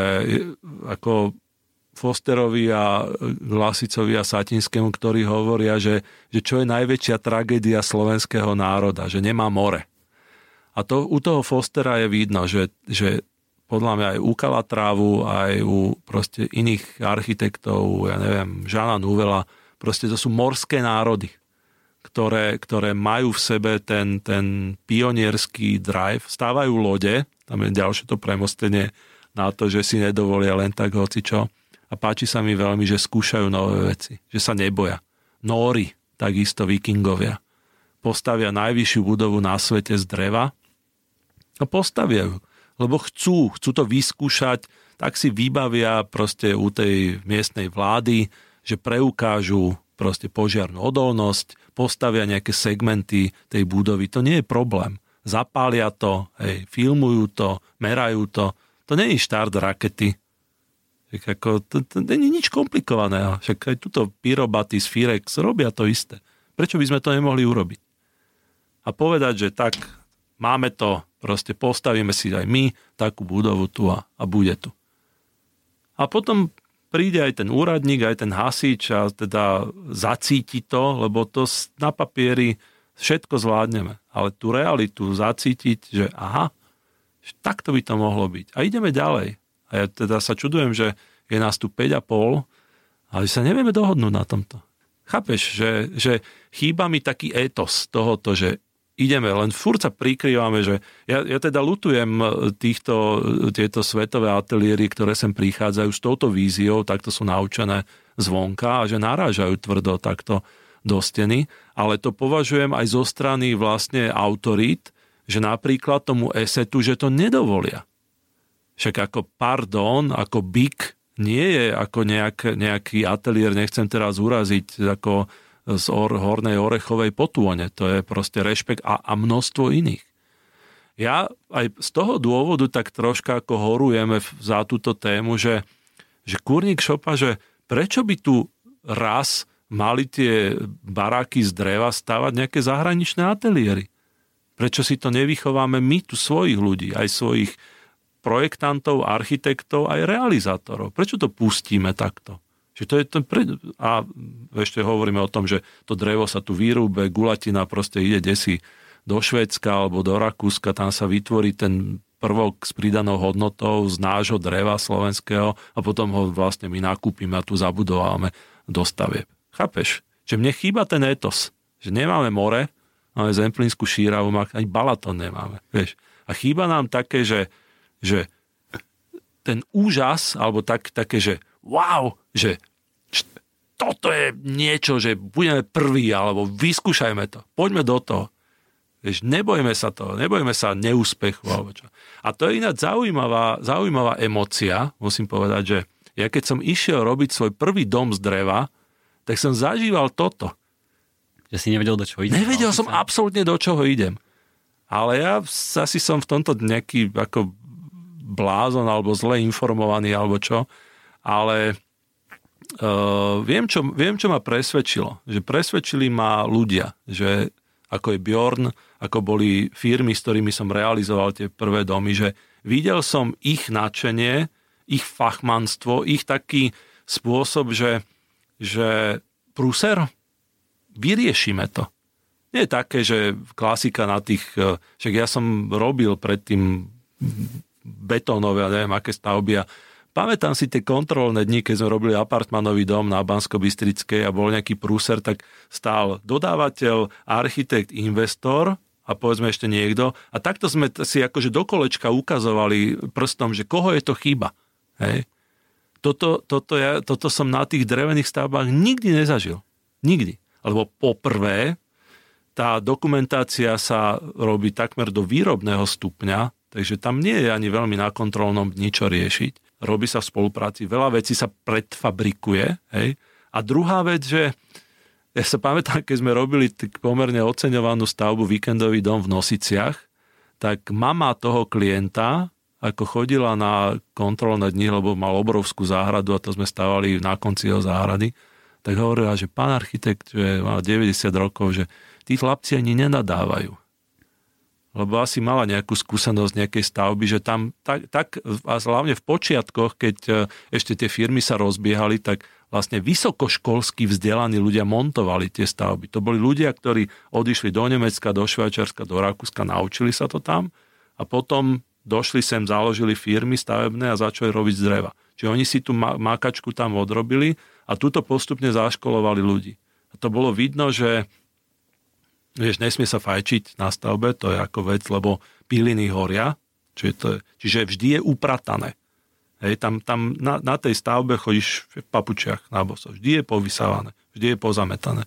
ako Fosterovi a Lasicovi a Satinskému, ktorí hovoria, že, že čo je najväčšia tragédia slovenského národa, že nemá more. A to u toho Fostera je vidno, že, že podľa mňa aj u Kalatrávu, aj u proste iných architektov, ja neviem, Žana Nuvela, proste to sú morské národy, ktoré, ktoré majú v sebe ten, ten pionierský drive, stávajú lode, tam je ďalšie to premostenie na to, že si nedovolia len tak hoci čo a páči sa mi veľmi, že skúšajú nové veci, že sa neboja. Nóri, takisto vikingovia, postavia najvyššiu budovu na svete z dreva a postavia ju, lebo chcú, chcú to vyskúšať, tak si vybavia proste u tej miestnej vlády, že preukážu proste požiarnú odolnosť, postavia nejaké segmenty tej budovy. To nie je problém. Zapália to, hej, filmujú to, merajú to. To nie je štart rakety, tak ako, to, to nie je nič komplikované. Však aj tuto Pyrobaty z Firex robia to isté. Prečo by sme to nemohli urobiť? A povedať, že tak, máme to, proste postavíme si aj my takú budovu tu a, a bude tu. A potom príde aj ten úradník, aj ten hasič a teda zacíti to, lebo to na papieri všetko zvládneme. Ale tú realitu zacítiť, že aha, takto by to mohlo byť. A ideme ďalej. A ja teda sa čudujem, že je nás tu 5,5, ale sa nevieme dohodnúť na tomto. Chápeš, že, že chýba mi taký étos tohoto, že ideme, len furt sa prikrývame, že ja, ja teda lutujem týchto, tieto svetové ateliéry, ktoré sem prichádzajú s touto víziou, takto sú naučené zvonka a že narážajú tvrdo takto do steny, ale to považujem aj zo strany vlastne autorít, že napríklad tomu esetu, že to nedovolia. Však ako pardon, ako BIK nie je ako nejak, nejaký ateliér, nechcem teraz uraziť ako z or, Hornej Orechovej potône. To je proste rešpekt a, a množstvo iných. Ja aj z toho dôvodu tak troška ako horujeme za túto tému, že, že kurník šopa, že prečo by tu raz mali tie baráky z dreva stavať nejaké zahraničné ateliéry? Prečo si to nevychováme my tu svojich ľudí, aj svojich projektantov, architektov, aj realizátorov. Prečo to pustíme takto? Že to je to pre... A ešte hovoríme o tom, že to drevo sa tu vyrúbe, gulatina proste ide desi do Švédska alebo do Rakúska, tam sa vytvorí ten prvok s pridanou hodnotou z nášho dreva slovenského a potom ho vlastne my nakúpime a tu zabudováme do stavieb. Chápeš? Že mne chýba ten etos. Že nemáme more, máme Zemplínsku šíravu, ani Balaton nemáme. Vieš? A chýba nám také, že, že ten úžas, alebo tak, také, že wow, že toto je niečo, že budeme prví, alebo vyskúšajme to. Poďme do toho. Vieš, nebojme sa toho, nebojme sa neúspechu alebo čo. A to je ináč zaujímavá, zaujímavá emocia, musím povedať, že ja keď som išiel robiť svoj prvý dom z dreva, tak som zažíval toto. Že si nevedel, do čoho idem. Nevedel som sa. absolútne, do čoho idem. Ale ja asi som v tomto nejaký ako blázon alebo zle informovaný alebo čo. Ale uh, viem, čo, viem, čo ma presvedčilo. Že presvedčili ma ľudia, že ako je Bjorn, ako boli firmy, s ktorými som realizoval tie prvé domy, že videl som ich nadšenie, ich fachmanstvo, ich taký spôsob, že, že prúser, vyriešime to. Nie je také, že klasika na tých, e, však ja som robil predtým betónové neviem aké stavby a Pamätám si tie kontrolné dni, keď sme robili apartmanový dom na bansko a bol nejaký prúser, tak stál dodávateľ, architekt, investor a povedzme ešte niekto. A takto sme si akože do kolečka ukazovali prstom, že koho je to chyba. Hej. Toto, toto, ja, toto som na tých drevených stavbách nikdy nezažil. Nikdy. Lebo poprvé, tá dokumentácia sa robí takmer do výrobného stupňa, takže tam nie je ani veľmi na kontrolnom ničo riešiť robí sa v spolupráci, veľa vecí sa predfabrikuje. Hej? A druhá vec, že ja sa pamätám, keď sme robili pomerne oceňovanú stavbu Víkendový dom v Nosiciach, tak mama toho klienta, ako chodila na kontrolné dni, lebo mal obrovskú záhradu a to sme stávali na konci jeho záhrady, tak hovorila, že pán architekt, že má 90 rokov, že tí chlapci ani nenadávajú lebo asi mala nejakú skúsenosť nejakej stavby, že tam tak, tak a hlavne v počiatkoch, keď e, ešte tie firmy sa rozbiehali, tak vlastne vysokoškolsky vzdelaní ľudia montovali tie stavby. To boli ľudia, ktorí odišli do Nemecka, do Švajčiarska, do Rakúska, naučili sa to tam a potom došli sem, založili firmy stavebné a začali robiť z dreva. Čiže oni si tú mákačku tam odrobili a túto postupne zaškolovali ľudí. A to bolo vidno, že Vieš, nesmie sa fajčiť na stavbe, to je ako vec, lebo piliny horia, čiže, to je, čiže vždy je upratané. Hej, tam, tam na, na tej stavbe chodíš v papučiach na boso. Vždy je povysávané, vždy je pozametané.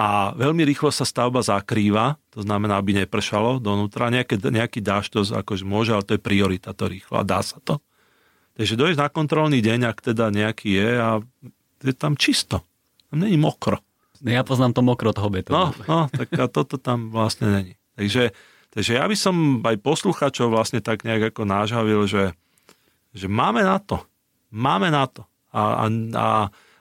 A veľmi rýchlo sa stavba zakrýva, to znamená, aby nepršalo donútra. Nejaký, nejaký dáž to akože môže, ale to je priorita, to rýchlo a dá sa to. Takže dojdeš na kontrolný deň, ak teda nejaký je a je tam čisto. Tam není mokro. Ja poznám to mokro toho betónu. No, no, tak a toto tam vlastne není. Takže, takže ja by som aj posluchačov vlastne tak nejak ako nážavil, že, že máme na to. Máme na to. A, a, a,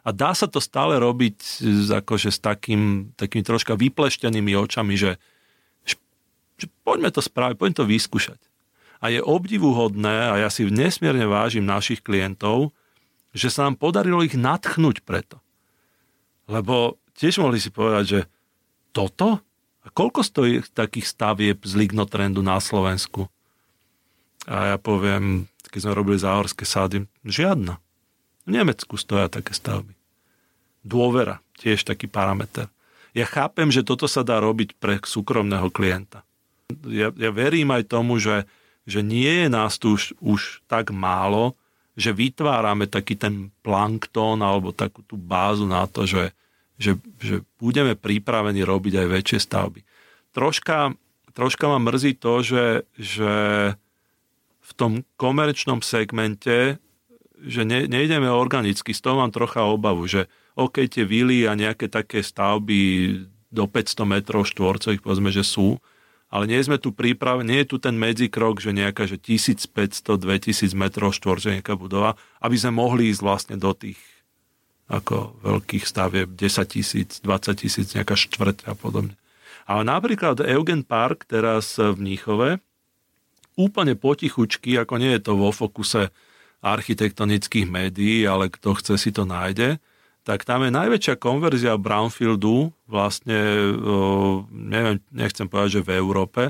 a dá sa to stále robiť akože s takým, takými troška vypleštenými očami, že, že poďme to spraviť, poďme to vyskúšať. A je obdivuhodné, a ja si nesmierne vážim našich klientov, že sa nám podarilo ich natchnúť preto. Lebo tiež mohli si povedať, že toto? A koľko stojí takých stavieb z Lignotrendu na Slovensku? A ja poviem, keď sme robili záhorské sády, žiadna. V Nemecku stoja také stavby. Dôvera, tiež taký parameter. Ja chápem, že toto sa dá robiť pre súkromného klienta. Ja, ja verím aj tomu, že, že nie je nás tu už, už tak málo, že vytvárame taký ten planktón alebo takú tú bázu na to, že, že, že budeme pripravení robiť aj väčšie stavby. Troška, troška ma mrzí to, že, že v tom komerčnom segmente že ne, nejdeme organicky, z toho mám trocha obavu, že OK, tie vily a nejaké také stavby do 500 metrov štvorcových, povedzme, že sú, ale nie sme tu príprave, nie je tu ten medzikrok, že nejaká, že 1500-2000 metrov štvorcových nejaká budova, aby sme mohli ísť vlastne do tých ako veľkých stavieb 10 tisíc, 20 tisíc, nejaká štvrť a podobne. Ale napríklad Eugen Park teraz v Mníchove, úplne potichučky, ako nie je to vo fokuse architektonických médií, ale kto chce si to nájde, tak tam je najväčšia konverzia brownfieldu, vlastne, neviem, nechcem povedať, že v Európe,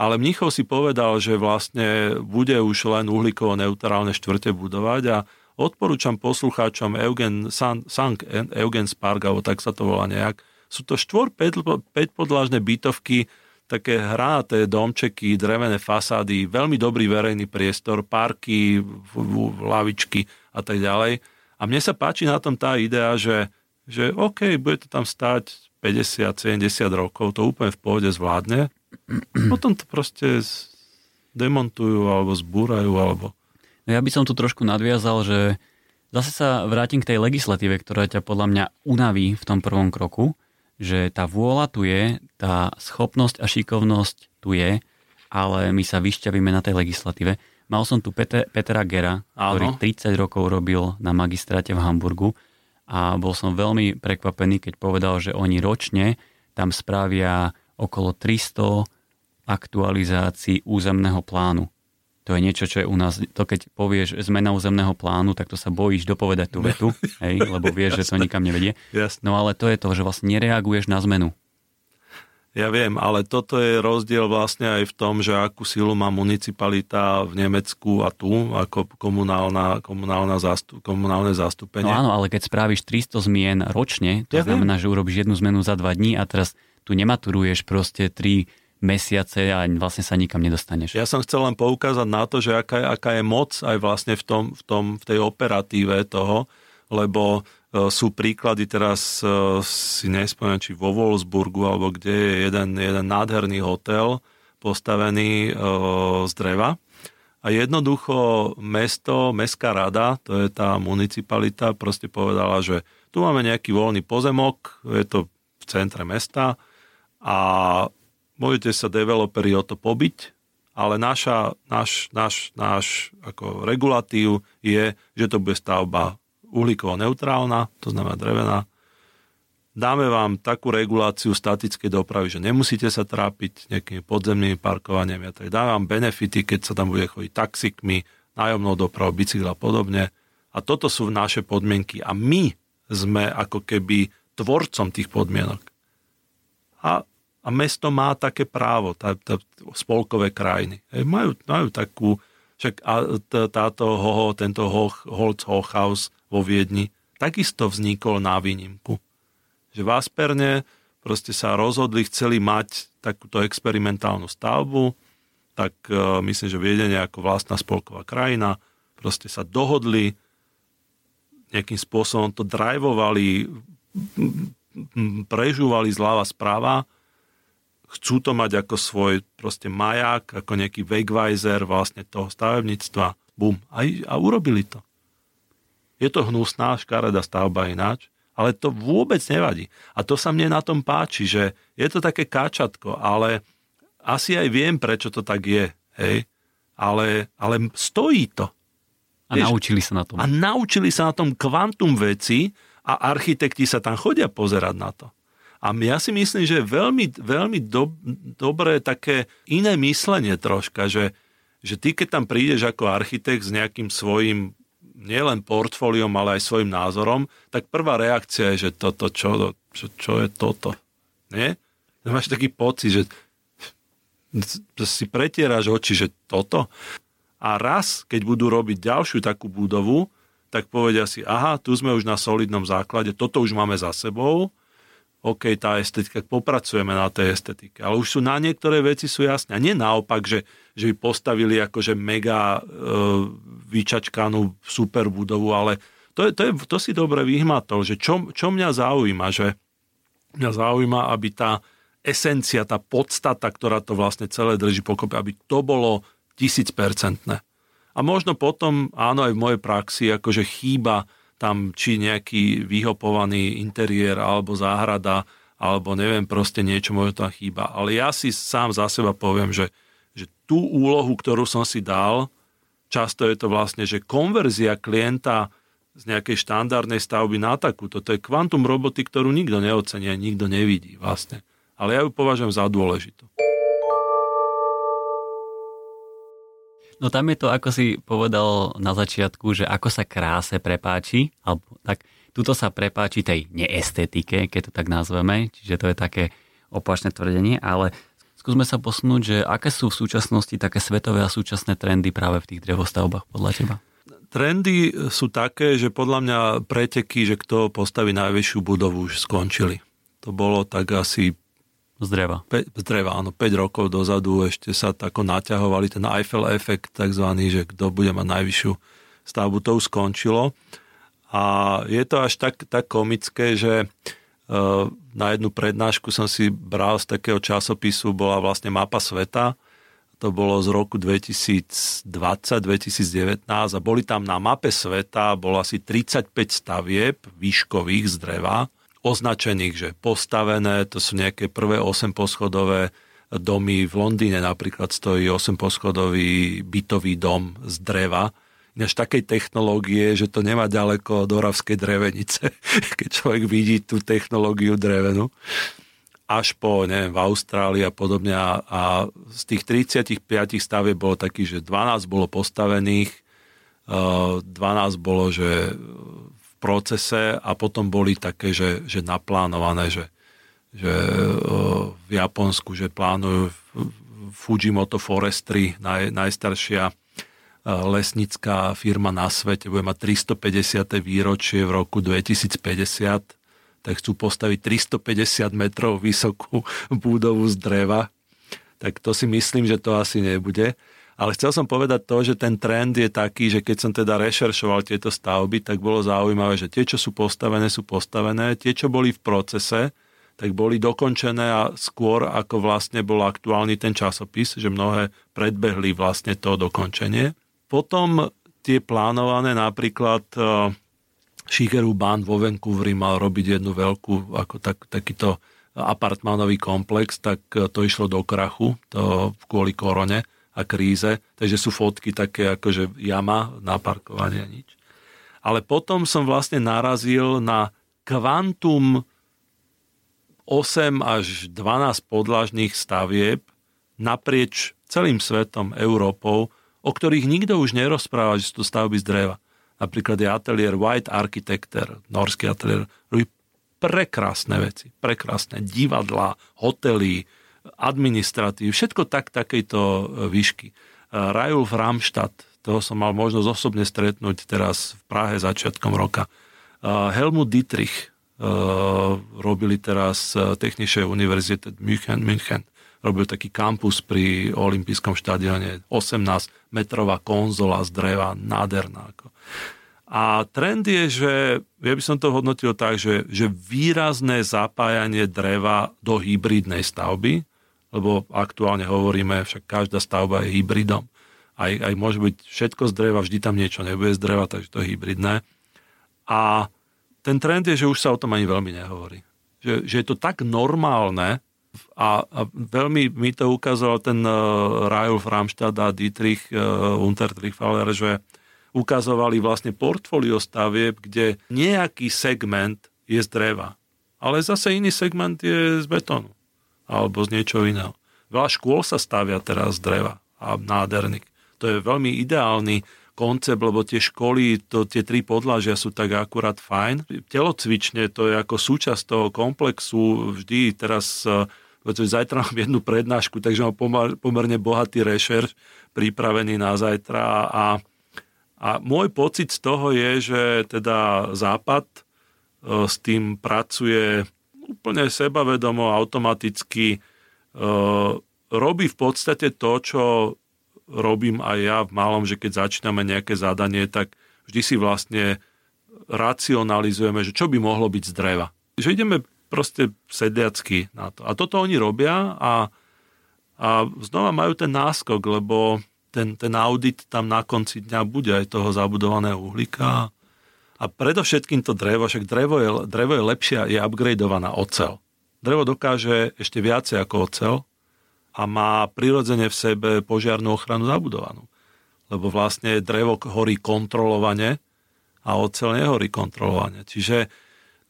ale Mnichov si povedal, že vlastne bude už len uhlíkovo neutrálne štvrte budovať a odporúčam poslucháčom Eugen, San, Sank, Eugen Spark, alebo tak sa to volá nejak. Sú to štvor 5 podlážne bytovky, také hráté domčeky, drevené fasády, veľmi dobrý verejný priestor, parky, lavičky a tak ďalej. A mne sa páči na tom tá idea, že, že OK, bude to tam stáť 50-70 rokov, to úplne v pohode zvládne. Potom to proste demontujú alebo zbúrajú alebo... No ja by som tu trošku nadviazal, že zase sa vrátim k tej legislatíve, ktorá ťa podľa mňa unaví v tom prvom kroku, že tá vôľa tu je, tá schopnosť a šikovnosť tu je, ale my sa vyšťavíme na tej legislatíve. Mal som tu Peter, Petra Gera, Áno. ktorý 30 rokov robil na magistráte v Hamburgu a bol som veľmi prekvapený, keď povedal, že oni ročne tam spravia okolo 300 aktualizácií územného plánu. To je niečo, čo je u nás, to keď povieš zmena územného plánu, tak to sa bojíš dopovedať tú vetu, hej, lebo vieš, že to nikam nevedie. No ale to je to, že vlastne nereaguješ na zmenu. Ja viem, ale toto je rozdiel vlastne aj v tom, že akú silu má municipalita v Nemecku a tu, ako komunálna, komunálna zastup, komunálne zastúpenie. No áno, ale keď spravíš 300 zmien ročne, to ja znamená, viem. že urobíš jednu zmenu za dva dní a teraz tu nematuruješ proste tri mesiace a vlastne sa nikam nedostaneš. Ja som chcel len poukázať na to, že aká, aká je moc aj vlastne v, tom, v, tom, v tej operatíve toho, lebo e, sú príklady teraz, e, si nespomínam, či vo Wolfsburgu, alebo kde je jeden, jeden nádherný hotel postavený e, z dreva. A jednoducho mesto, mestská rada, to je tá municipalita, proste povedala, že tu máme nejaký voľný pozemok, je to v centre mesta a môžete sa developeri o to pobiť, ale naša, náš, náš, náš ako regulatív je, že to bude stavba uhlíkovo neutrálna, to znamená drevená. Dáme vám takú reguláciu statickej dopravy, že nemusíte sa trápiť nejakými podzemnými parkovaniami a tak. Dáme benefity, keď sa tam bude chodiť taxikmi, nájomnou dopravou, bicykla a podobne. A toto sú naše podmienky a my sme ako keby tvorcom tých podmienok. A a mesto má také právo, tá, tá, spolkové krajiny. Hej, majú, majú takú, však a táto hoho, tento Hoch, Holz Hochhaus vo Viedni takisto vznikol na výnimku. Že v Asperne proste sa rozhodli, chceli mať takúto experimentálnu stavbu, tak uh, myslím, že Viedenie ako vlastná spolková krajina, proste sa dohodli, nejakým spôsobom to drivovali, prežúvali zľava správa chcú to mať ako svoj proste maják, ako nejaký Wegweiser vlastne toho stavebníctva. Bum. A, a urobili to. Je to hnusná, škaredá stavba ináč, ale to vôbec nevadí. A to sa mne na tom páči, že je to také káčatko, ale asi aj viem, prečo to tak je. Hej? Ale, ale stojí to. A Vieš, naučili sa na tom. A naučili sa na tom kvantum veci a architekti sa tam chodia pozerať na to. A ja si myslím, že je veľmi, veľmi do, dobré také iné myslenie troška, že, že ty keď tam prídeš ako architekt s nejakým svojim nielen portfóliom, ale aj svojim názorom, tak prvá reakcia je, že toto, čo, čo, čo je toto? Nie? Máš taký pocit, že si pretieraš oči, že toto. A raz, keď budú robiť ďalšiu takú budovu, tak povedia si, aha, tu sme už na solidnom základe, toto už máme za sebou, OK, tá estetika, popracujeme na tej estetike. Ale už sú na niektoré veci sú jasné. A nie naopak, že, že by postavili akože mega e, vyčačkanú super budovu, ale to, je, to, je, to si dobre vyhmatol, že čo, čo mňa zaujíma, že mňa zaujíma, aby tá esencia, tá podstata, ktorá to vlastne celé drží pokope, aby to bolo tisícpercentné. A možno potom, áno, aj v mojej praxi, akože chýba tam či nejaký vyhopovaný interiér alebo záhrada, alebo neviem, proste niečo možno tam chýba. Ale ja si sám za seba poviem, že, že tú úlohu, ktorú som si dal, často je to vlastne, že konverzia klienta z nejakej štandardnej stavby na takúto, to je kvantum roboty, ktorú nikto neocenia, nikto nevidí vlastne. Ale ja ju považujem za dôležitú. No tam je to, ako si povedal na začiatku, že ako sa kráse prepáči, alebo tak tuto sa prepáči tej neestetike, keď to tak nazveme, čiže to je také opačné tvrdenie, ale skúsme sa posunúť, že aké sú v súčasnosti také svetové a súčasné trendy práve v tých drevostavbách podľa teba? Trendy sú také, že podľa mňa preteky, že kto postaví najvyššiu budovu, už skončili. To bolo tak asi z dreva. Pe, z dreva, áno. 5 rokov dozadu ešte sa tako naťahovali ten Eiffel efekt takzvaný, že kto bude mať najvyššiu stavbu, to už skončilo. A je to až tak, tak komické, že uh, na jednu prednášku som si bral z takého časopisu, bola vlastne mapa sveta, to bolo z roku 2020-2019 a boli tam na mape sveta, bolo asi 35 stavieb výškových z dreva, označených, že postavené, to sú nejaké prvé 8 poschodové domy. V Londýne napríklad stojí 8 poschodový bytový dom z dreva. Než takej technológie, že to nemá ďaleko od Oravskej drevenice, keď človek vidí tú technológiu drevenu až po, neviem, v Austrálii a podobne a, z tých 35 stavieb bolo taký, že 12 bolo postavených, 12 bolo, že procese a potom boli také, že, že naplánované, že, že v Japonsku, že plánujú Fujimoto Forestry, naj, najstaršia lesnická firma na svete, bude mať 350. výročie v roku 2050, tak chcú postaviť 350 metrov vysokú budovu z dreva. Tak to si myslím, že to asi nebude. Ale chcel som povedať to, že ten trend je taký, že keď som teda rešeršoval tieto stavby, tak bolo zaujímavé, že tie, čo sú postavené, sú postavené. Tie, čo boli v procese, tak boli dokončené a skôr, ako vlastne bol aktuálny ten časopis, že mnohé predbehli vlastne to dokončenie. Potom tie plánované napríklad Shigeru Ban vo Vancouveri mal robiť jednu veľkú, ako tak, takýto apartmánový komplex, tak uh, to išlo do krachu to kvôli korone a kríze, takže sú fotky také ako že jama na parkovanie nič. Ale potom som vlastne narazil na kvantum 8 až 12 podlažných stavieb naprieč celým svetom, Európou, o ktorých nikto už nerozpráva, že sú to stavby z dreva. Napríklad je ateliér White Architecture, norský ateliér, robí prekrásne veci, prekrásne divadlá, hotely, administratív, všetko tak takejto e, výšky. E, Rajulf Ramstadt, toho som mal možnosť osobne stretnúť teraz v Prahe začiatkom roka. E, Helmut Dietrich robili teraz Technische Univerzite München, München robil taký kampus pri olympijskom štadióne, 18 metrová konzola z dreva, nádherná. Ako. A trend je, že ja by som to hodnotil tak, že, že výrazné zapájanie dreva do hybridnej stavby, lebo aktuálne hovoríme, však každá stavba je hybridom. Aj, aj môže byť všetko z dreva, vždy tam niečo nebude z dreva, takže to je hybridné. A ten trend je, že už sa o tom ani veľmi nehovorí. Že, že je to tak normálne a, a veľmi mi to ukázal ten uh, Rajulf Ramstad a Dietrich uh, Untertrichfaller, že ukazovali vlastne portfólio stavieb, kde nejaký segment je z dreva, ale zase iný segment je z betónu alebo z niečo iného. Veľa škôl sa stavia teraz z dreva a nádherných. To je veľmi ideálny koncept, lebo tie školy, to, tie tri podlažia sú tak akurát fajn. Telocvične to je ako súčasť toho komplexu. Vždy teraz, pretože zajtra mám jednu prednášku, takže mám pomer, pomerne bohatý rešerš pripravený na zajtra a, a môj pocit z toho je, že teda Západ e, s tým pracuje úplne sebavedomo, automaticky uh, robí v podstate to, čo robím aj ja v malom, že keď začíname nejaké zadanie, tak vždy si vlastne racionalizujeme, že čo by mohlo byť z dreva. Že ideme proste sediacky na to. A toto oni robia a, a znova majú ten náskok, lebo ten, ten audit tam na konci dňa bude aj toho zabudovaného uhlíka a predovšetkým to drevo, však drevo je, drevo je lepšia, je upgradeovaná ocel. Drevo dokáže ešte viacej ako ocel a má prirodzene v sebe požiarnú ochranu zabudovanú. Lebo vlastne drevo horí kontrolovane a ocel nehorí kontrolovane. Čiže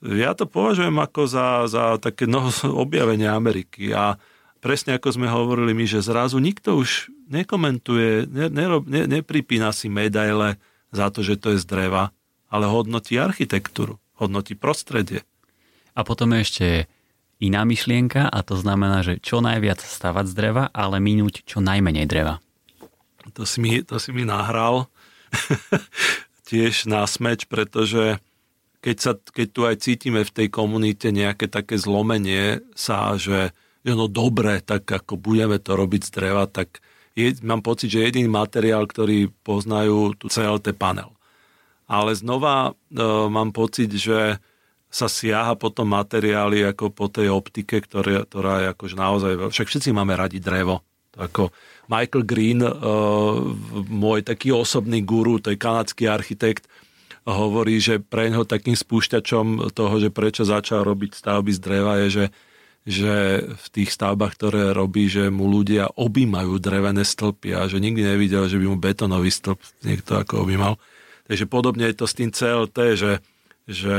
ja to považujem ako za, za také no, objavenie Ameriky a presne ako sme hovorili my, že zrazu nikto už nekomentuje, ne, nerob, ne, nepripína si medaile za to, že to je z dreva, ale hodnotí architektúru, hodnotí prostredie. A potom je ešte iná myšlienka a to znamená, že čo najviac stavať z dreva, ale minúť čo najmenej dreva. To si mi, to si mi nahral tiež na smeč, pretože keď, sa, keď tu aj cítime v tej komunite nejaké také zlomenie sa, že je no dobre, tak ako budeme to robiť z dreva, tak je, mám pocit, že jediný materiál, ktorý poznajú, tu CLT panel. Ale znova e, mám pocit, že sa siaha potom materiály ako po tej optike, ktoré, ktorá je akože naozaj... Však všetci máme radi drevo. Ako Michael Green, uh, môj taký osobný guru, to je kanadský architekt, hovorí, že pre neho takým spúšťačom toho, že prečo začal robiť stavby z dreva je, že, že v tých stavbách, ktoré robí, že mu ľudia objímajú drevené stĺpy a že nikdy nevidel, že by mu betonový stĺp niekto ako objímal. Takže podobne je to s tým CLT, že, že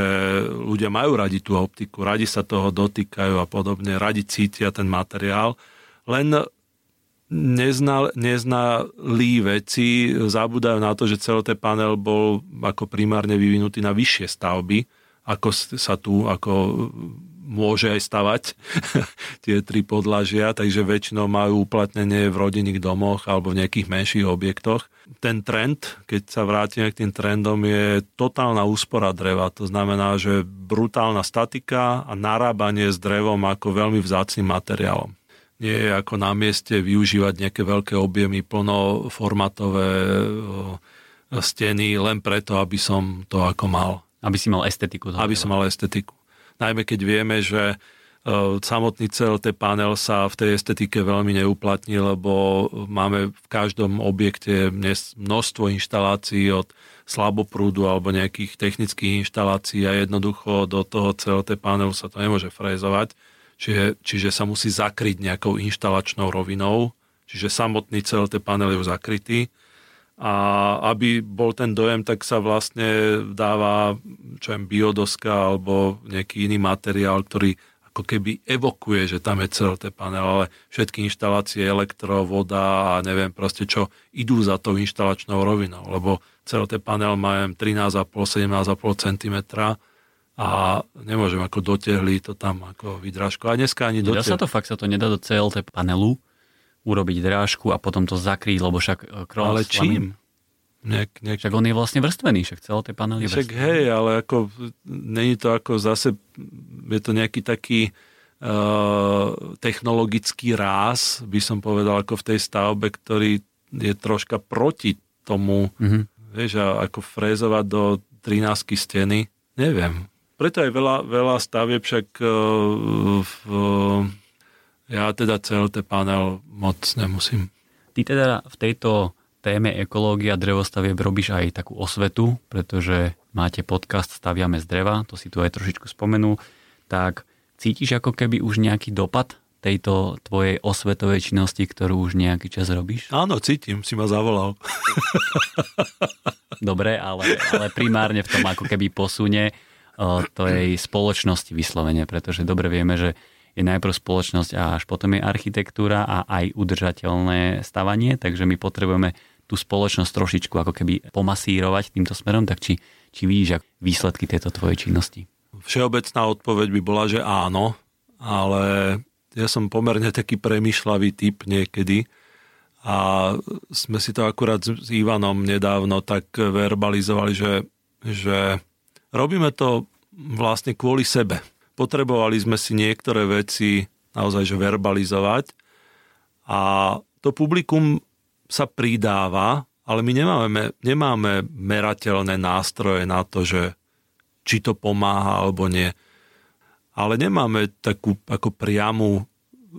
ľudia majú radi tú optiku, radi sa toho dotýkajú a podobne, radi cítia ten materiál, len neznal, neznalí veci zabúdajú na to, že celý panel bol ako primárne vyvinutý na vyššie stavby, ako sa tu ako môže aj stavať tie tri podlažia, takže väčšinou majú uplatnenie v rodinných domoch alebo v nejakých menších objektoch. Ten trend, keď sa vrátime k tým trendom, je totálna úspora dreva. To znamená, že brutálna statika a narábanie s drevom ako veľmi vzácným materiálom nie je ako na mieste využívať nejaké veľké objemy, plnoformatové steny len preto, aby som to ako mal. Aby si mal estetiku. Aby som mal estetiku. Najmä keď vieme, že samotný CLT panel sa v tej estetike veľmi neuplatní, lebo máme v každom objekte množstvo inštalácií od slaboprúdu alebo nejakých technických inštalácií a jednoducho do toho CLT panelu sa to nemôže frezovať čiže, čiže sa musí zakryť nejakou inštalačnou rovinou, čiže samotný ten panel je zakrytý. A aby bol ten dojem, tak sa vlastne dáva čo viem, biodoska alebo nejaký iný materiál, ktorý ako keby evokuje, že tam je ten panel, ale všetky inštalácie, elektro, voda a neviem proste čo, idú za tou inštalačnou rovinou, lebo ten panel má 13,5-17,5 cm a nemôžem ako dotehli to tam ako vydrážku. A dneska ani dotehli. Dá sa to fakt, sa to nedá do CLT panelu urobiť drážku a potom to zakryť, lebo však e, cross Ale čím? Nejak, nejak... Však on je vlastne vrstvený, však celé tie panely Však hej, ale ako není to ako zase, je to nejaký taký uh, technologický ráz, by som povedal, ako v tej stavbe, ktorý je troška proti tomu, mm-hmm. vieš, a ako frézovať do 13 steny, neviem. Preto aj veľa, veľa stavieb však uh, v, ja teda CLT panel moc nemusím. Ty teda v tejto téme ekológia drevostavieb robíš aj takú osvetu, pretože máte podcast Staviame z dreva, to si tu aj trošičku spomenul, tak cítiš ako keby už nejaký dopad tejto tvojej osvetovej činnosti, ktorú už nejaký čas robíš? Áno, cítim, si ma zavolal. Dobre, ale, ale primárne v tom ako keby posunie tej spoločnosti vyslovene, pretože dobre vieme, že je najprv spoločnosť a až potom je architektúra a aj udržateľné stavanie, takže my potrebujeme tú spoločnosť trošičku ako keby pomasírovať týmto smerom, tak či, či vidíš výsledky tejto tvojej činnosti? Všeobecná odpoveď by bola, že áno, ale ja som pomerne taký premyšľavý typ niekedy a sme si to akurát s Ivanom nedávno tak verbalizovali, že, že Robíme to vlastne kvôli sebe. Potrebovali sme si niektoré veci naozaj že verbalizovať a to publikum sa pridáva, ale my nemáme, nemáme merateľné nástroje na to, že či to pomáha alebo nie. Ale nemáme takú ako priamu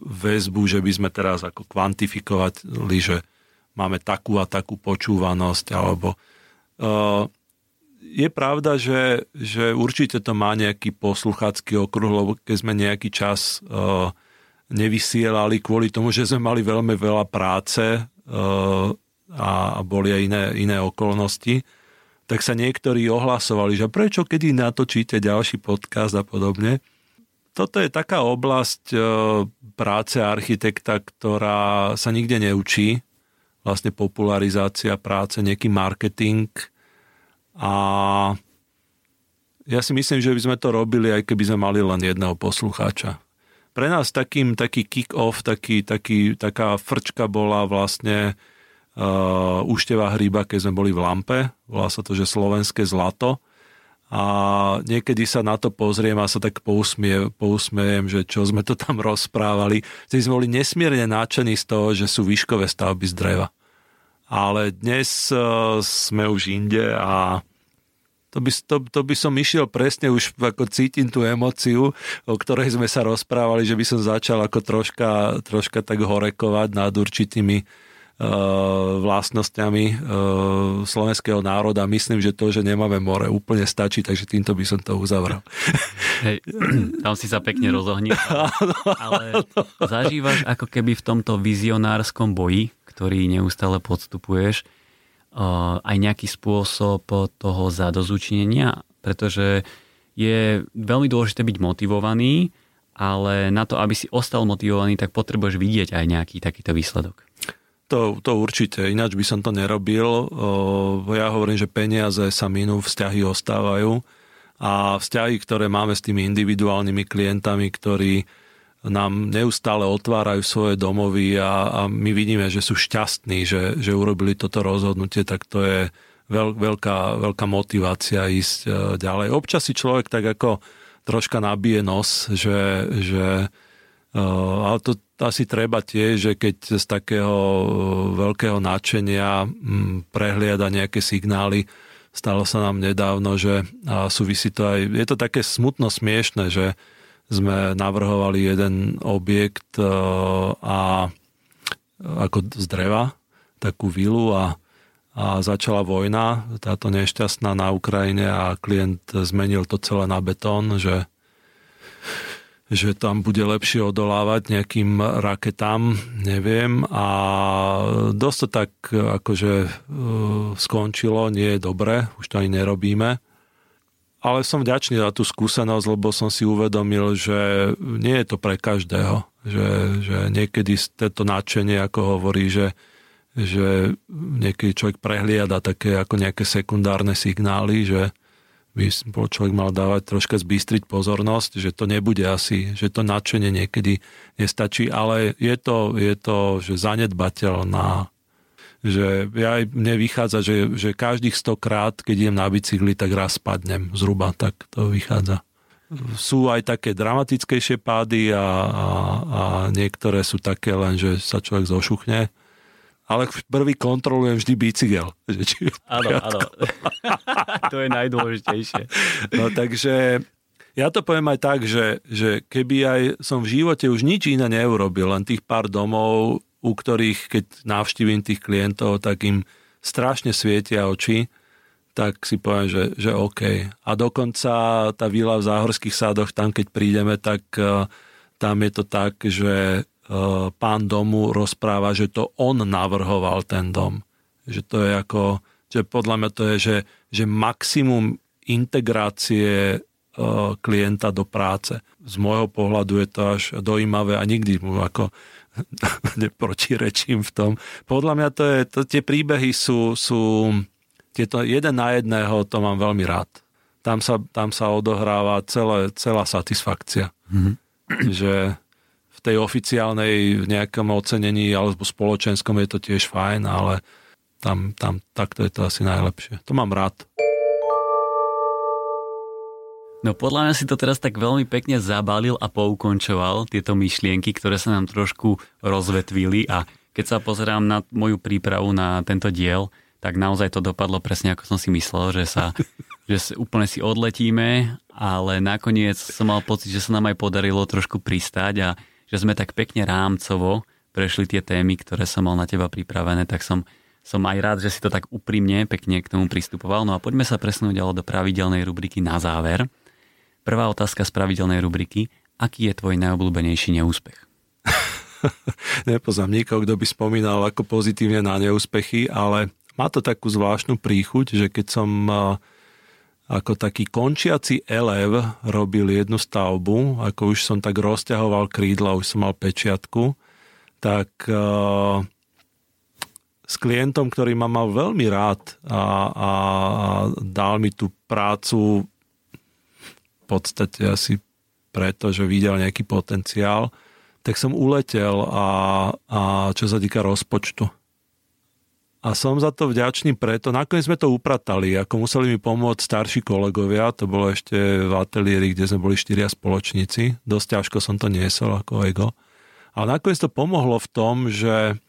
väzbu, že by sme teraz ako kvantifikovali, že máme takú a takú počúvanosť alebo uh, je pravda, že, že určite to má nejaký posluchácky okruh, lebo keď sme nejaký čas uh, nevysielali kvôli tomu, že sme mali veľmi veľa práce a boli aj iné, iné okolnosti, tak sa niektorí ohlasovali, že prečo kedy natočíte ďalší podcast a podobne. Toto je taká oblasť uh, práce architekta, ktorá sa nikde neučí vlastne popularizácia práce, nejaký marketing a ja si myslím, že by sme to robili, aj keby sme mali len jedného poslucháča. Pre nás takým, taký kick-off, taký, taký, taká frčka bola vlastne uh, úštevá hryba, keď sme boli v Lampe. Volá sa to, že slovenské zlato. A niekedy sa na to pozriem a sa tak pousmie, pousmiejem, že čo sme to tam rozprávali. Vtedy sme boli nesmierne náčení z toho, že sú výškové stavby z dreva. Ale dnes uh, sme už inde a to by, to, to by som išiel presne, už ako cítim tú emociu, o ktorej sme sa rozprávali, že by som začal ako troška, troška tak horekovať nad určitými uh, vlastnosťami uh, slovenského národa. Myslím, že to, že nemáme more, úplne stačí, takže týmto by som to uzavral. Hej, tam si sa pekne rozohnil, ale zažívaš ako keby v tomto vizionárskom boji, ktorý neustále podstupuješ, aj nejaký spôsob toho zadozučinenia, pretože je veľmi dôležité byť motivovaný, ale na to, aby si ostal motivovaný, tak potrebuješ vidieť aj nejaký takýto výsledok. To, to určite, ináč by som to nerobil. Ja hovorím, že peniaze sa minú, vzťahy ostávajú a vzťahy, ktoré máme s tými individuálnymi klientami, ktorí nám neustále otvárajú svoje domovy a, a my vidíme, že sú šťastní, že, že urobili toto rozhodnutie, tak to je veľ, veľká, veľká motivácia ísť e, ďalej. Občas si človek tak ako troška nabije nos, že, že e, ale to asi treba tiež, že keď z takého e, veľkého nadšenia prehliada nejaké signály, stalo sa nám nedávno, že súvisí to aj, je to také smutno smiešne, že sme navrhovali jeden objekt e, a ako z dreva, takú vilu a, a začala vojna, táto nešťastná na Ukrajine a klient zmenil to celé na betón, že že tam bude lepšie odolávať nejakým raketám, neviem. A dosť to tak akože e, skončilo, nie je dobre, už to ani nerobíme ale som vďačný za tú skúsenosť, lebo som si uvedomil, že nie je to pre každého. Že, že niekedy to nadšenie, ako hovorí, že, že niekedy človek prehliada také ako nejaké sekundárne signály, že by človek mal dávať troška zbystriť pozornosť, že to nebude asi, že to nadšenie niekedy nestačí, ale je to, je to že zanedbateľná že ja, mne vychádza, že, že každých 100 krát, keď idem na bicykli, tak raz spadnem zhruba, tak to vychádza. Sú aj také dramatickejšie pády a, a, a niektoré sú také len, že sa človek zošuchne. Ale prvý kontrolujem vždy bicykel. Áno, áno. to je najdôležitejšie. No takže ja to poviem aj tak, že, že keby aj som v živote už nič iné neurobil, len tých pár domov u ktorých, keď navštívim tých klientov, tak im strašne svietia oči, tak si poviem, že, že OK. A dokonca tá vila v Záhorských sádoch, tam keď prídeme, tak uh, tam je to tak, že uh, pán domu rozpráva, že to on navrhoval ten dom. Že to je ako, že podľa mňa to je, že, že maximum integrácie uh, klienta do práce. Z môjho pohľadu je to až dojímavé a nikdy mu ako neprotirečím v tom. Podľa mňa to je, to, tie príbehy sú, sú tieto jeden na jedného, to mám veľmi rád. Tam sa, tam sa odohráva celé, celá satisfakcia. Mm-hmm. Že v tej oficiálnej v nejakom ocenení alebo spoločenskom je to tiež fajn, ale tam, tam takto je to asi najlepšie. To mám rád. No podľa mňa si to teraz tak veľmi pekne zabalil a poukončoval tieto myšlienky, ktoré sa nám trošku rozvetvili a keď sa pozerám na moju prípravu na tento diel, tak naozaj to dopadlo presne ako som si myslel, že sa že úplne si odletíme, ale nakoniec som mal pocit, že sa nám aj podarilo trošku pristáť a že sme tak pekne rámcovo prešli tie témy, ktoré som mal na teba pripravené, tak som, som aj rád, že si to tak úprimne, pekne k tomu pristupoval. No a poďme sa presnúť ale do pravidelnej rubriky na záver. Prvá otázka z pravidelnej rubriky. Aký je tvoj najobľúbenejší neúspech? Nepoznám nikoho, kto by spomínal ako pozitívne na neúspechy, ale má to takú zvláštnu príchuť, že keď som ako taký končiaci elev robil jednu stavbu, ako už som tak rozťahoval krídla, už som mal pečiatku, tak s klientom, ktorý ma mal veľmi rád a, a dal mi tú prácu podstate asi preto, že videl nejaký potenciál, tak som uletel a, a čo sa týka rozpočtu. A som za to vďačný preto. Nakoniec sme to upratali, ako museli mi pomôcť starší kolegovia, to bolo ešte v ateliéri, kde sme boli štyria spoločníci. Dosť ťažko som to niesol ako ego. Ale nakoniec to pomohlo v tom, že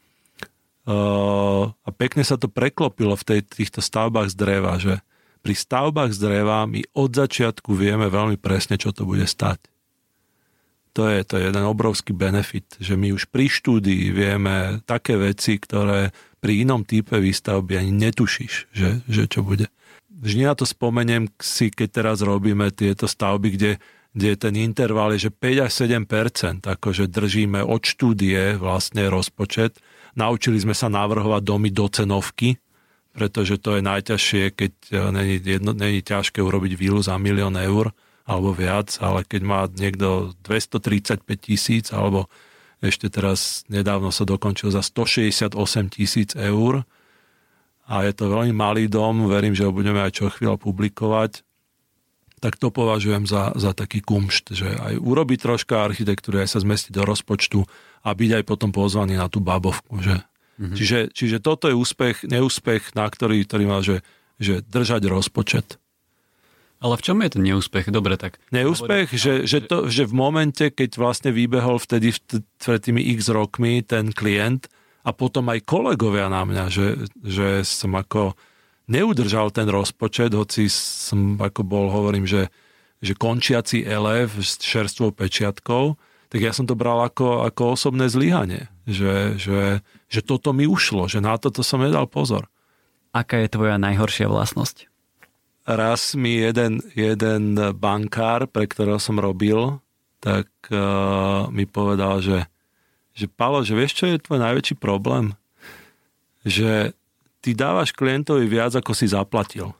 uh, a pekne sa to preklopilo v tej, týchto stavbách z dreva, že pri stavbách z dreva my od začiatku vieme veľmi presne, čo to bude stať. To je, to je jeden obrovský benefit, že my už pri štúdii vieme také veci, ktoré pri inom type výstavby ani netušíš, že, že čo bude. Vždy na to spomeniem si, keď teraz robíme tieto stavby, kde, kde ten interval je, že 5 až 7 akože držíme od štúdie vlastne rozpočet. Naučili sme sa navrhovať domy do cenovky, pretože to je najťažšie, keď eh, není, jedno, není ťažké urobiť vílu za milión eur alebo viac, ale keď má niekto 235 tisíc alebo ešte teraz nedávno sa dokončil za 168 tisíc eur a je to veľmi malý dom, verím, že ho budeme aj čo chvíľa publikovať, tak to považujem za, za taký kumšt, že aj urobiť troška architektúry, aj sa zmestiť do rozpočtu a byť aj potom pozvaný na tú babovku. Že? Mm-hmm. Čiže, čiže toto je úspech, neúspech, na ktorý, ktorý má, že, že držať rozpočet. Ale v čom je ten neúspech? Dobre, tak... Neúspech, že, že, to, že v momente, keď vlastne vybehol vtedy pred tými x rokmi ten klient a potom aj kolegovia na mňa, že, že som ako neudržal ten rozpočet, hoci som ako bol, hovorím, že, že končiaci elev s čerstvou pečiatkou, tak ja som to bral ako, ako osobné zlyhanie, že, že, že toto mi ušlo, že na toto som nedal pozor. Aká je tvoja najhoršia vlastnosť? raz mi jeden, jeden bankár, pre ktorého som robil, tak uh, mi povedal, že, že Palo, že vieš, čo je tvoj najväčší problém? Že ty dávaš klientovi viac, ako si zaplatil.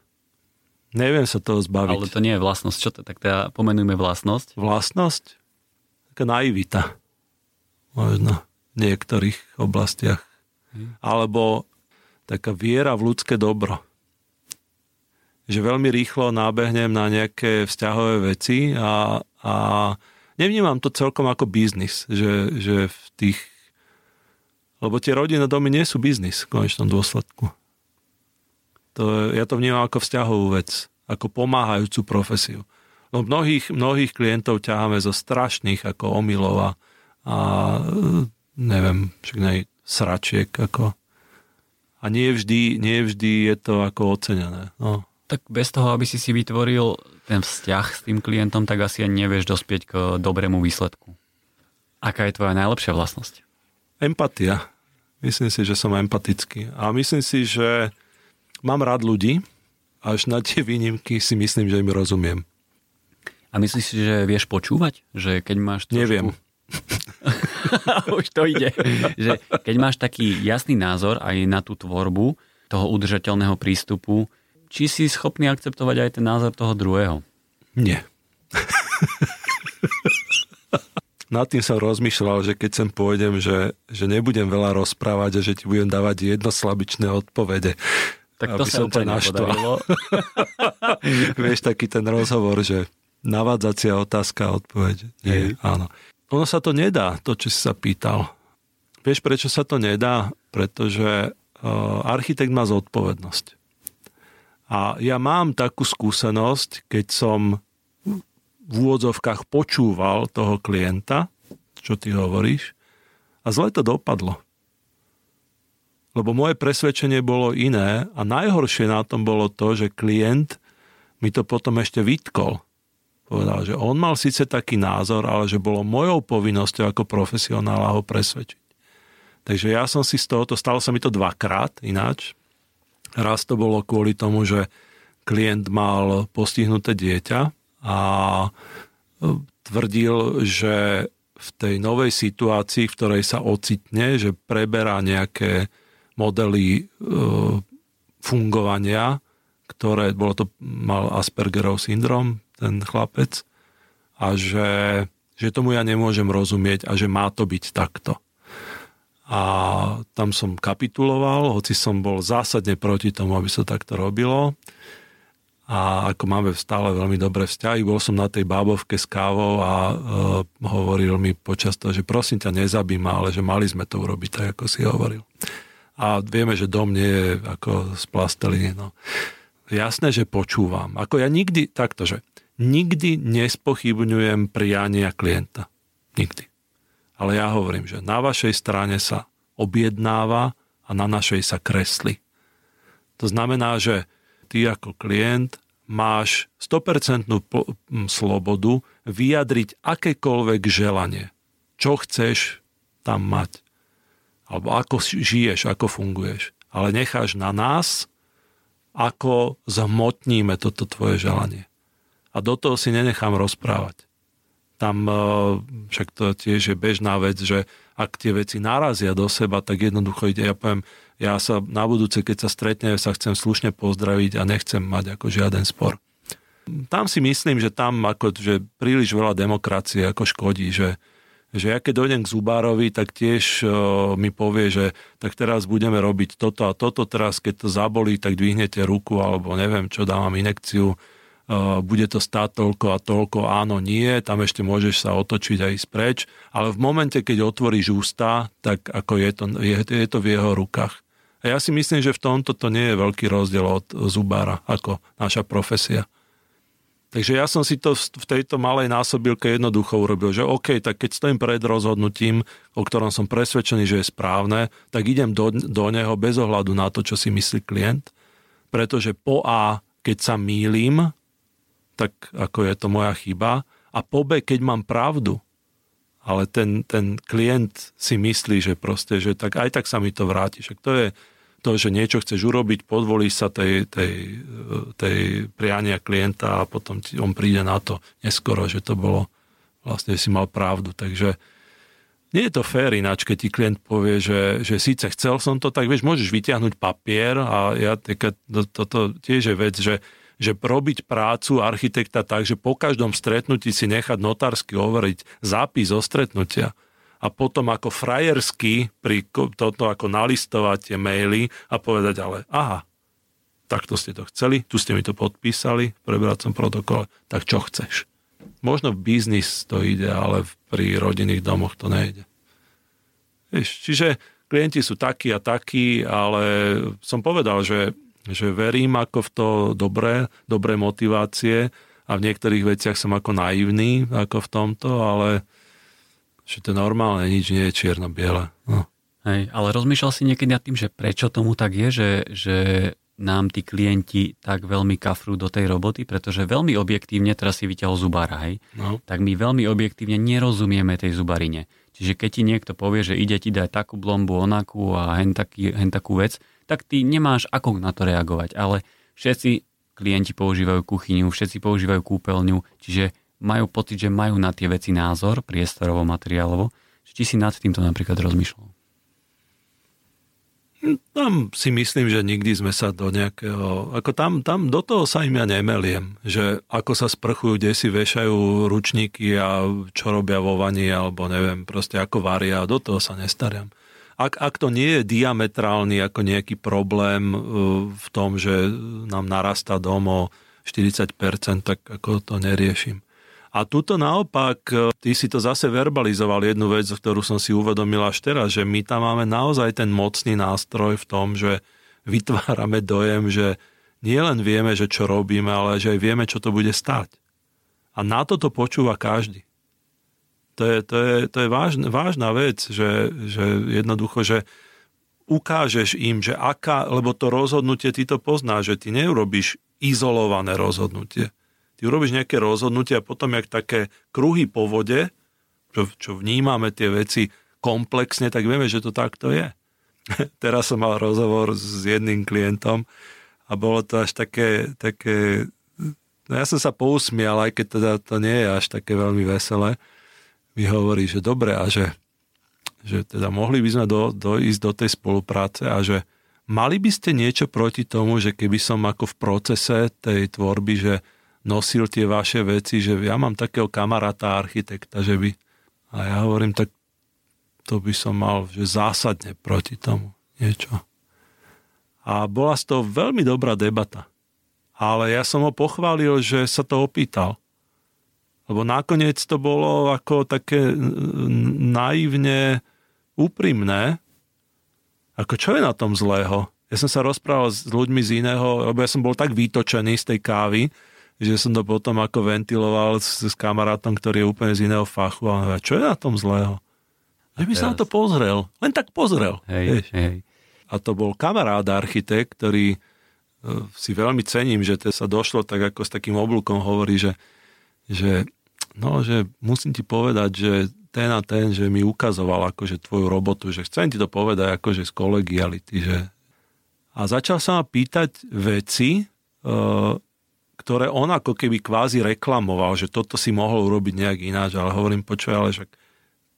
Neviem sa toho zbaviť. Ale to nie je vlastnosť. Čo to? Tak teda pomenujme vlastnosť. Vlastnosť? Taká naivita. Možno niektorých oblastiach. Hmm. Alebo taká viera v ľudské dobro že veľmi rýchlo nábehnem na nejaké vzťahové veci a, a nevnímam to celkom ako biznis, že, že v tých lebo tie rodinné domy nie sú biznis v konečnom dôsledku. To, ja to vnímam ako vzťahovú vec, ako pomáhajúcu profesiu. No mnohých, mnohých klientov ťaháme zo strašných ako omylov a, a neviem, však nej, sračiek ako a nie vždy, nie vždy je to ako ocenené. No tak bez toho, aby si si vytvoril ten vzťah s tým klientom, tak asi ani nevieš dospieť k dobrému výsledku. Aká je tvoja najlepšia vlastnosť? Empatia. Myslím si, že som empatický. A myslím si, že mám rád ľudí. Až na tie výnimky si myslím, že im rozumiem. A myslíš si, že vieš počúvať? Že keď máš trošku... Neviem. Už to ide. Že keď máš taký jasný názor aj na tú tvorbu toho udržateľného prístupu, či si schopný akceptovať aj ten názor toho druhého? Nie. Nad tým som rozmýšľal, že keď sem pôjdem, že, že nebudem veľa rozprávať a že ti budem dávať slabičné odpovede. Tak to sa úplne nepodarilo. Vieš, taký ten rozhovor, že navádzacia otázka a odpoveď. Nie, áno. Ono sa to nedá, to, čo si sa pýtal. Vieš, prečo sa to nedá? Pretože uh, architekt má zodpovednosť. A ja mám takú skúsenosť, keď som v úvodzovkách počúval toho klienta, čo ty hovoríš, a zle to dopadlo. Lebo moje presvedčenie bolo iné a najhoršie na tom bolo to, že klient mi to potom ešte vytkol. Povedal, že on mal síce taký názor, ale že bolo mojou povinnosťou ako profesionála ho presvedčiť. Takže ja som si z tohoto, stalo sa mi to dvakrát ináč, Raz to bolo kvôli tomu, že klient mal postihnuté dieťa a e, tvrdil, že v tej novej situácii, v ktorej sa ocitne, že preberá nejaké modely e, fungovania, ktoré, bolo to, mal Aspergerov syndrom, ten chlapec, a že, že tomu ja nemôžem rozumieť a že má to byť takto. a tam som kapituloval, hoci som bol zásadne proti tomu, aby sa takto robilo. A ako máme stále veľmi dobré vzťahy, bol som na tej bábovke s kávou a uh, hovoril mi počas toho, že prosím ťa, nezabí ma, ale že mali sme to urobiť tak, ako si hovoril. A vieme, že dom nie je ako z plasteliny. No. Jasné, že počúvam. Ako ja nikdy, takto, že nikdy nespochybňujem priania klienta. Nikdy. Ale ja hovorím, že na vašej strane sa objednáva a na našej sa kresli. To znamená, že ty ako klient máš 100% slobodu vyjadriť akékoľvek želanie. Čo chceš tam mať. Alebo ako žiješ, ako funguješ. Ale necháš na nás, ako zhmotníme toto tvoje želanie. A do toho si nenechám rozprávať tam e, však to tiež je bežná vec, že ak tie veci narazia do seba, tak jednoducho ide, ja poviem, ja sa na budúce, keď sa stretneme, sa chcem slušne pozdraviť a nechcem mať ako žiaden spor. Tam si myslím, že tam ako, že príliš veľa demokracie ako škodí, že, že ja keď dojdem k Zubárovi, tak tiež uh, mi povie, že tak teraz budeme robiť toto a toto, teraz keď to zabolí, tak dvihnete ruku alebo neviem čo, dávam inekciu bude to stáť toľko a toľko, áno, nie, tam ešte môžeš sa otočiť aj ísť preč, ale v momente, keď otvoríš ústa, tak ako je to, je, je to v jeho rukách. A ja si myslím, že v tomto to nie je veľký rozdiel od zubára, ako naša profesia. Takže ja som si to v tejto malej násobilke jednoducho urobil, že OK, tak keď stojím pred rozhodnutím, o ktorom som presvedčený, že je správne, tak idem do, do neho bez ohľadu na to, čo si myslí klient, pretože po A, keď sa mýlim, tak ako je to moja chyba. A po B, keď mám pravdu, ale ten, ten klient si myslí, že proste, že tak aj tak sa mi to vráti. Však to je to, že niečo chceš urobiť, podvolí sa tej, tej, tej priania klienta a potom ti, on príde na to neskoro, že to bolo vlastne si mal pravdu. Takže nie je to fér ináč, keď ti klient povie, že, že síce chcel som to, tak vieš, môžeš vyťahnuť papier a ja, toto to, to tiež je vec, že že robiť prácu architekta tak, že po každom stretnutí si nechať notársky overiť zápis o stretnutia a potom ako frajersky pri toto ako nalistovať tie maily a povedať ale aha, takto ste to chceli, tu ste mi to podpísali v prebracom protokole, tak čo chceš? Možno v biznis to ide, ale pri rodinných domoch to nejde. Víš, čiže klienti sú takí a takí, ale som povedal, že že verím ako v to dobré, dobré motivácie a v niektorých veciach som ako naivný ako v tomto, ale že to normálne, nič nie je čierno-biele. No. Hej, ale rozmýšľal si niekedy nad tým, že prečo tomu tak je, že, že nám tí klienti tak veľmi kafrú do tej roboty, pretože veľmi objektívne, teraz si vyťahol zubára, hej, no. tak my veľmi objektívne nerozumieme tej zubarine. Čiže keď ti niekto povie, že ide ti dať takú blombu, onakú a hen, taký, hen takú vec, tak ty nemáš ako na to reagovať. Ale všetci klienti používajú kuchyňu, všetci používajú kúpeľňu, čiže majú pocit, že majú na tie veci názor, priestorovo, materiálovo. Či si nad týmto napríklad rozmýšľal? Tam si myslím, že nikdy sme sa do nejakého... Ako tam, tam do toho sa im ja nemeliem, že ako sa sprchujú, kde si vešajú ručníky a čo robia vo vani, alebo neviem, proste ako varia, do toho sa nestarám ak, ak to nie je diametrálny ako nejaký problém uh, v tom, že nám narastá dom o 40%, tak ako to neriešim. A tuto naopak, uh, ty si to zase verbalizoval jednu vec, ktorú som si uvedomil až teraz, že my tam máme naozaj ten mocný nástroj v tom, že vytvárame dojem, že nielen vieme, že čo robíme, ale že aj vieme, čo to bude stať. A na toto počúva každý. To je, to je, to je vážna, vážna vec, že, že jednoducho, že ukážeš im, že aká, lebo to rozhodnutie ty to poznáš, že ty neurobíš izolované rozhodnutie. Ty urobíš nejaké rozhodnutie a potom, jak také kruhy po vode, čo, čo vnímame tie veci komplexne, tak vieme, že to takto je. Teraz som mal rozhovor s jedným klientom a bolo to až také, také no ja som sa pousmial, aj keď teda to nie je až také veľmi veselé, mi hovorí, že dobre a že, že teda mohli by sme do, do, ísť do tej spolupráce a že mali by ste niečo proti tomu, že keby som ako v procese tej tvorby, že nosil tie vaše veci, že ja mám takého kamaráta architekta, že by... A ja hovorím, tak to by som mal že zásadne proti tomu niečo. A bola z toho veľmi dobrá debata. Ale ja som ho pochválil, že sa to opýtal. Lebo nakoniec to bolo ako také naivne úprimné. Ako čo je na tom zlého? Ja som sa rozprával s ľuďmi z iného, lebo ja som bol tak vytočený z tej kávy, že som to potom ako ventiloval s, s kamarátom, ktorý je úplne z iného fachu. A čo je na tom zlého? Že by sa na to pozrel. Len tak pozrel. Hej, hej. A to bol kamarád architekt, ktorý e, si veľmi cením, že to sa došlo tak ako s takým oblúkom hovorí, že, že, no, že musím ti povedať, že ten a ten, že mi ukazoval akože tvoju robotu, že chcem ti to povedať akože z kolegiality, že, a začal sa ma pýtať veci, e, ktoré on ako keby kvázi reklamoval, že toto si mohol urobiť nejak ináč, ale hovorím, počuj, ale však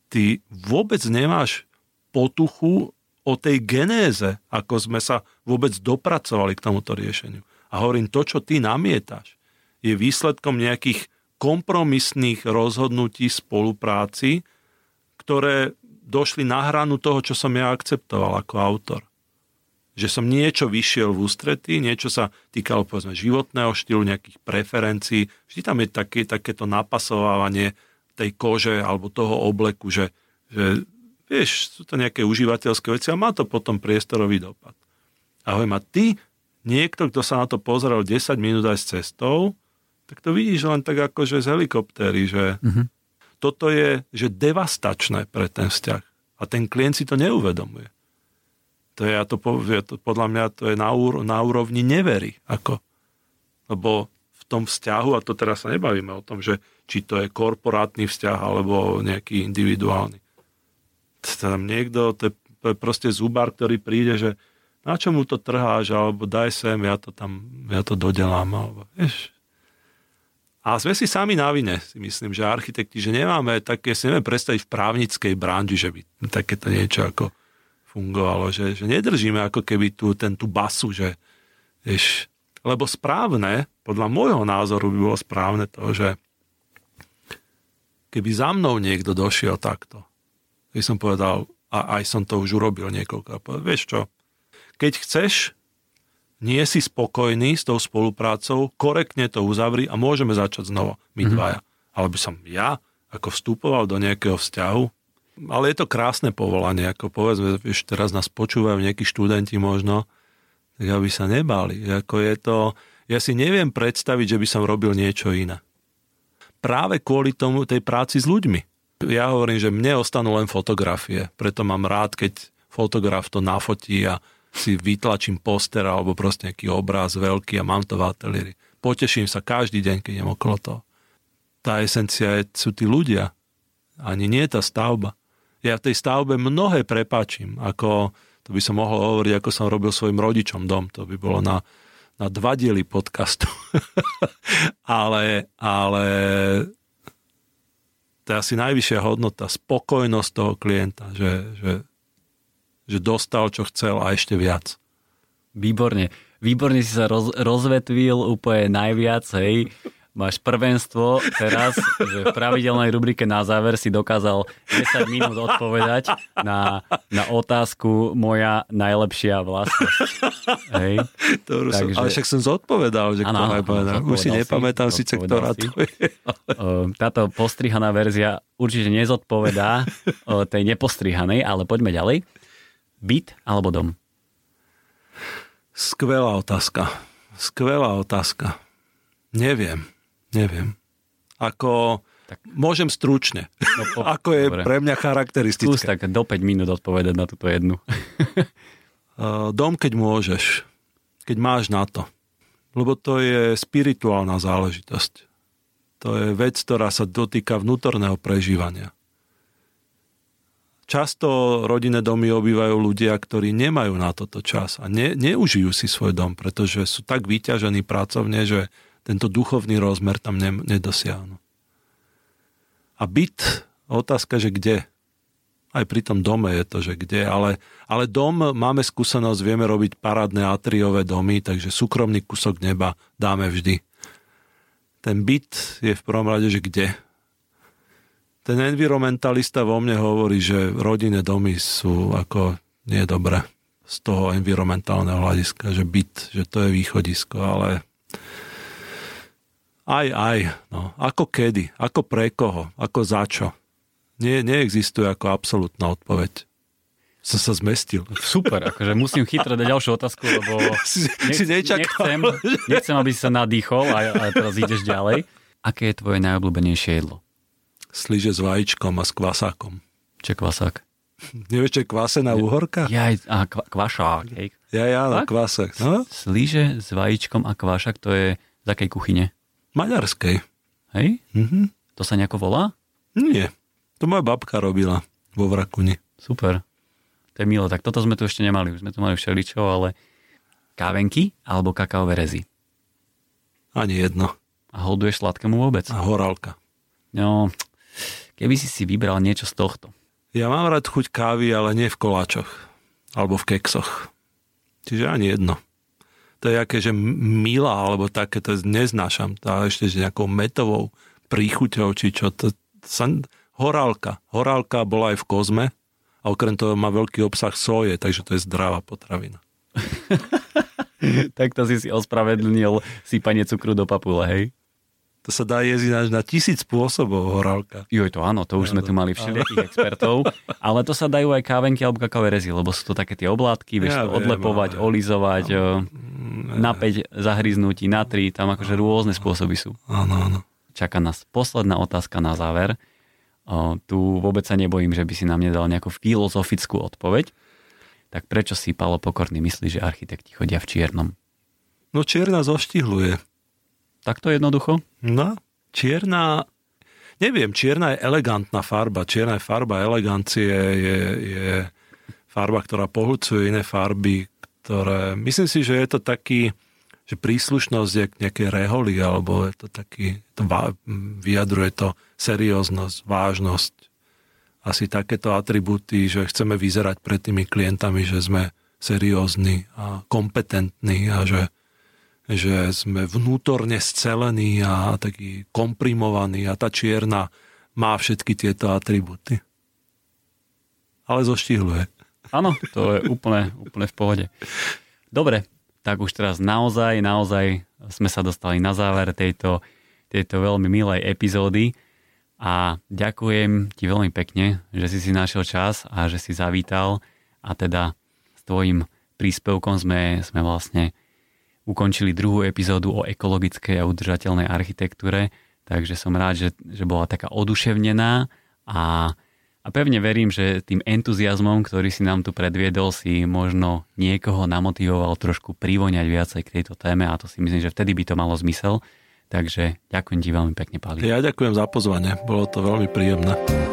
ty vôbec nemáš potuchu o tej genéze, ako sme sa vôbec dopracovali k tomuto riešeniu. A hovorím, to, čo ty namietaš, je výsledkom nejakých kompromisných rozhodnutí spolupráci, ktoré došli na hranu toho, čo som ja akceptoval ako autor že som niečo vyšiel v ústretí, niečo sa týkalo povedzme životného štýlu, nejakých preferencií. Vždy tam je také, takéto napasovávanie tej kože alebo toho obleku, že, že vieš, sú to nejaké užívateľské veci a má to potom priestorový dopad. A hovorím, a ty, niekto, kto sa na to pozrel 10 minút aj s cestou, tak to vidíš len tak ako, že z helikoptéry, že mm-hmm. toto je že devastačné pre ten vzťah. A ten klient si to neuvedomuje. To je, ja to, to, podľa mňa to je na, úro, na úrovni nevery. Ako. Lebo v tom vzťahu, a to teraz sa nebavíme o tom, že či to je korporátny vzťah alebo nejaký individuálny. Tam niekto, to je, to je proste zubár, ktorý príde, že na čo mu to trháš, alebo daj sem, ja to tam, ja to dodelám, alebo vieš. A sme si sami na vine, si myslím, že architekti, že nemáme také, si neviem predstaviť v právnickej branži, že by takéto niečo ako fungovalo, že, že nedržíme ako keby tú, ten, tú basu, že vieš, lebo správne, podľa môjho názoru by bolo správne to, že keby za mnou niekto došiel takto, keď som povedal, a aj som to už urobil niekoľko, vieš čo, keď chceš, nie si spokojný s tou spoluprácou, korektne to uzavri a môžeme začať znova, my mm-hmm. dvaja. Ale by som ja ako vstupoval do nejakého vzťahu, ale je to krásne povolanie, ako povedzme, vieš, teraz nás počúvajú nejakí študenti možno, tak aby sa nebali. Ako je to, ja si neviem predstaviť, že by som robil niečo iné. Práve kvôli tomu tej práci s ľuďmi. Ja hovorím, že mne ostanú len fotografie, preto mám rád, keď fotograf to nafotí a si vytlačím poster alebo proste nejaký obraz veľký a mám to v ateliéri. Poteším sa každý deň, keď idem okolo toho. Tá esencia je, sú tí ľudia, ani nie tá stavba ja v tej stavbe mnohé prepáčim, ako to by som mohol hovoriť, ako som robil svojim rodičom dom, to by bolo na, na dva diely podcastu. ale, ale to je asi najvyššia hodnota, spokojnosť toho klienta, že, že, že dostal, čo chcel a ešte viac. Výborne. Výborne si sa roz, rozvetvil úplne najviac, hej máš prvenstvo teraz, že v pravidelnej rubrike na záver si dokázal 10 minút odpovedať na, na otázku moja najlepšia vlastnosť. Hej. To Takže... Ale však som zodpovedal, že ano, kto povedal. Už si nepamätám si, síce, ktorá to je. Táto postrihaná verzia určite nezodpovedá tej nepostrihanej, ale poďme ďalej. Byt alebo dom? Skvelá otázka. Skvelá otázka. Neviem. Neviem. Ako... Tak. Môžem stručne. No po... Ako je Dobre. pre mňa charakteristické. Skús tak do 5 minút odpovedať na túto jednu. Dom, keď môžeš. Keď máš na to. Lebo to je spirituálna záležitosť. To je vec, ktorá sa dotýka vnútorného prežívania. Často rodinné domy obývajú ľudia, ktorí nemajú na toto čas a ne, neužijú si svoj dom, pretože sú tak vyťažení pracovne, že tento duchovný rozmer tam ne, nedosiahnu. A byt, otázka, že kde? Aj pri tom dome je to, že kde, ale, ale dom, máme skúsenosť, vieme robiť parádne atriové domy, takže súkromný kusok neba dáme vždy. Ten byt je v prvom rade, že kde? Ten environmentalista vo mne hovorí, že rodinné domy sú ako nie dobré z toho environmentálneho hľadiska, že byt, že to je východisko, ale aj, aj, no, ako kedy, ako pre koho, ako za čo. Nie, neexistuje ako absolútna odpoveď. Som sa zmestil. Super, akože musím chytro dať ďalšiu otázku, lebo nech, si nečakal. nechcem, nechcem, aby si sa nadýchol a, a teraz ideš ďalej. Aké je tvoje najobľúbenejšie jedlo? Sliže s vajíčkom a s kvasákom. Čo je kvasák? Nevieš, čo je kvasená uhorka? Ja, a kva, kvašák. Hej. Ja, ja, no, Tak? kvasák. No? Slíže s vajíčkom a kvašak, to je z akej kuchyne? Maďarskej. Hej? Mhm. To sa nejako volá? Nie. To moja babka robila vo Vrakuni. Super. To je milé. Tak toto sme tu ešte nemali. Už sme tu mali všeličo, ale kávenky alebo kakaové rezy. Ani jedno. A holduješ sladkému vôbec? A horálka. No, keby si si vybral niečo z tohto. Ja mám rád chuť kávy, ale nie v koláčoch. Alebo v keksoch. Čiže ani jedno. To je aké, že milá, alebo také, to neznášam. To ešte s nejakou metovou príchuťou, či čo. To, sa, horálka. Horálka bola aj v kozme a okrem toho má veľký obsah soje, takže to je zdravá potravina. tak to si si ospravedlnil sypanie cukru do papule, hej? To sa dá jesť na, tisíc spôsobov horálka. Joj, to áno, to už sme tu mali všelijakých expertov, ale to sa dajú aj kávenky alebo kakové rezy, lebo sú to také tie oblátky, vieš Ja to viem, odlepovať, ale- olizovať, eh, na 5 zahryznutí, na 3, tam akože rôzne spôsoby sú. Áno, áno. Čaká nás posledná otázka na záver. O, tu vôbec sa nebojím, že by si nám nedal nejakú filozofickú odpoveď. Tak prečo si Palo Pokorný myslí, že architekti chodia v čiernom? No čierna zoštihluje. Takto jednoducho? No, čierna, neviem, čierna je elegantná farba. Čierna je farba elegancie, je, je farba, ktorá pohľcuje iné farby, ktoré, myslím si, že je to taký, že príslušnosť je k nejakej reholi, alebo je to taký, to vyjadruje to serióznosť, vážnosť. Asi takéto atributy, že chceme vyzerať pred tými klientami, že sme seriózni a kompetentní a že že sme vnútorne scelení a taký komprimovaní a tá čierna má všetky tieto atributy. Ale zoštihluje. Áno, to je úplne, úplne v pohode. Dobre, tak už teraz naozaj, naozaj sme sa dostali na záver tejto, tejto veľmi milej epizódy a ďakujem ti veľmi pekne, že si si našiel čas a že si zavítal a teda s tvojim príspevkom sme, sme vlastne ukončili druhú epizódu o ekologickej a udržateľnej architektúre, takže som rád, že, že bola taká oduševnená a, a pevne verím, že tým entuziasmom, ktorý si nám tu predviedol, si možno niekoho namotivoval trošku privoňať viacej k tejto téme a to si myslím, že vtedy by to malo zmysel. Takže ďakujem ti veľmi pekne, Pali. Ja ďakujem za pozvanie, bolo to veľmi príjemné.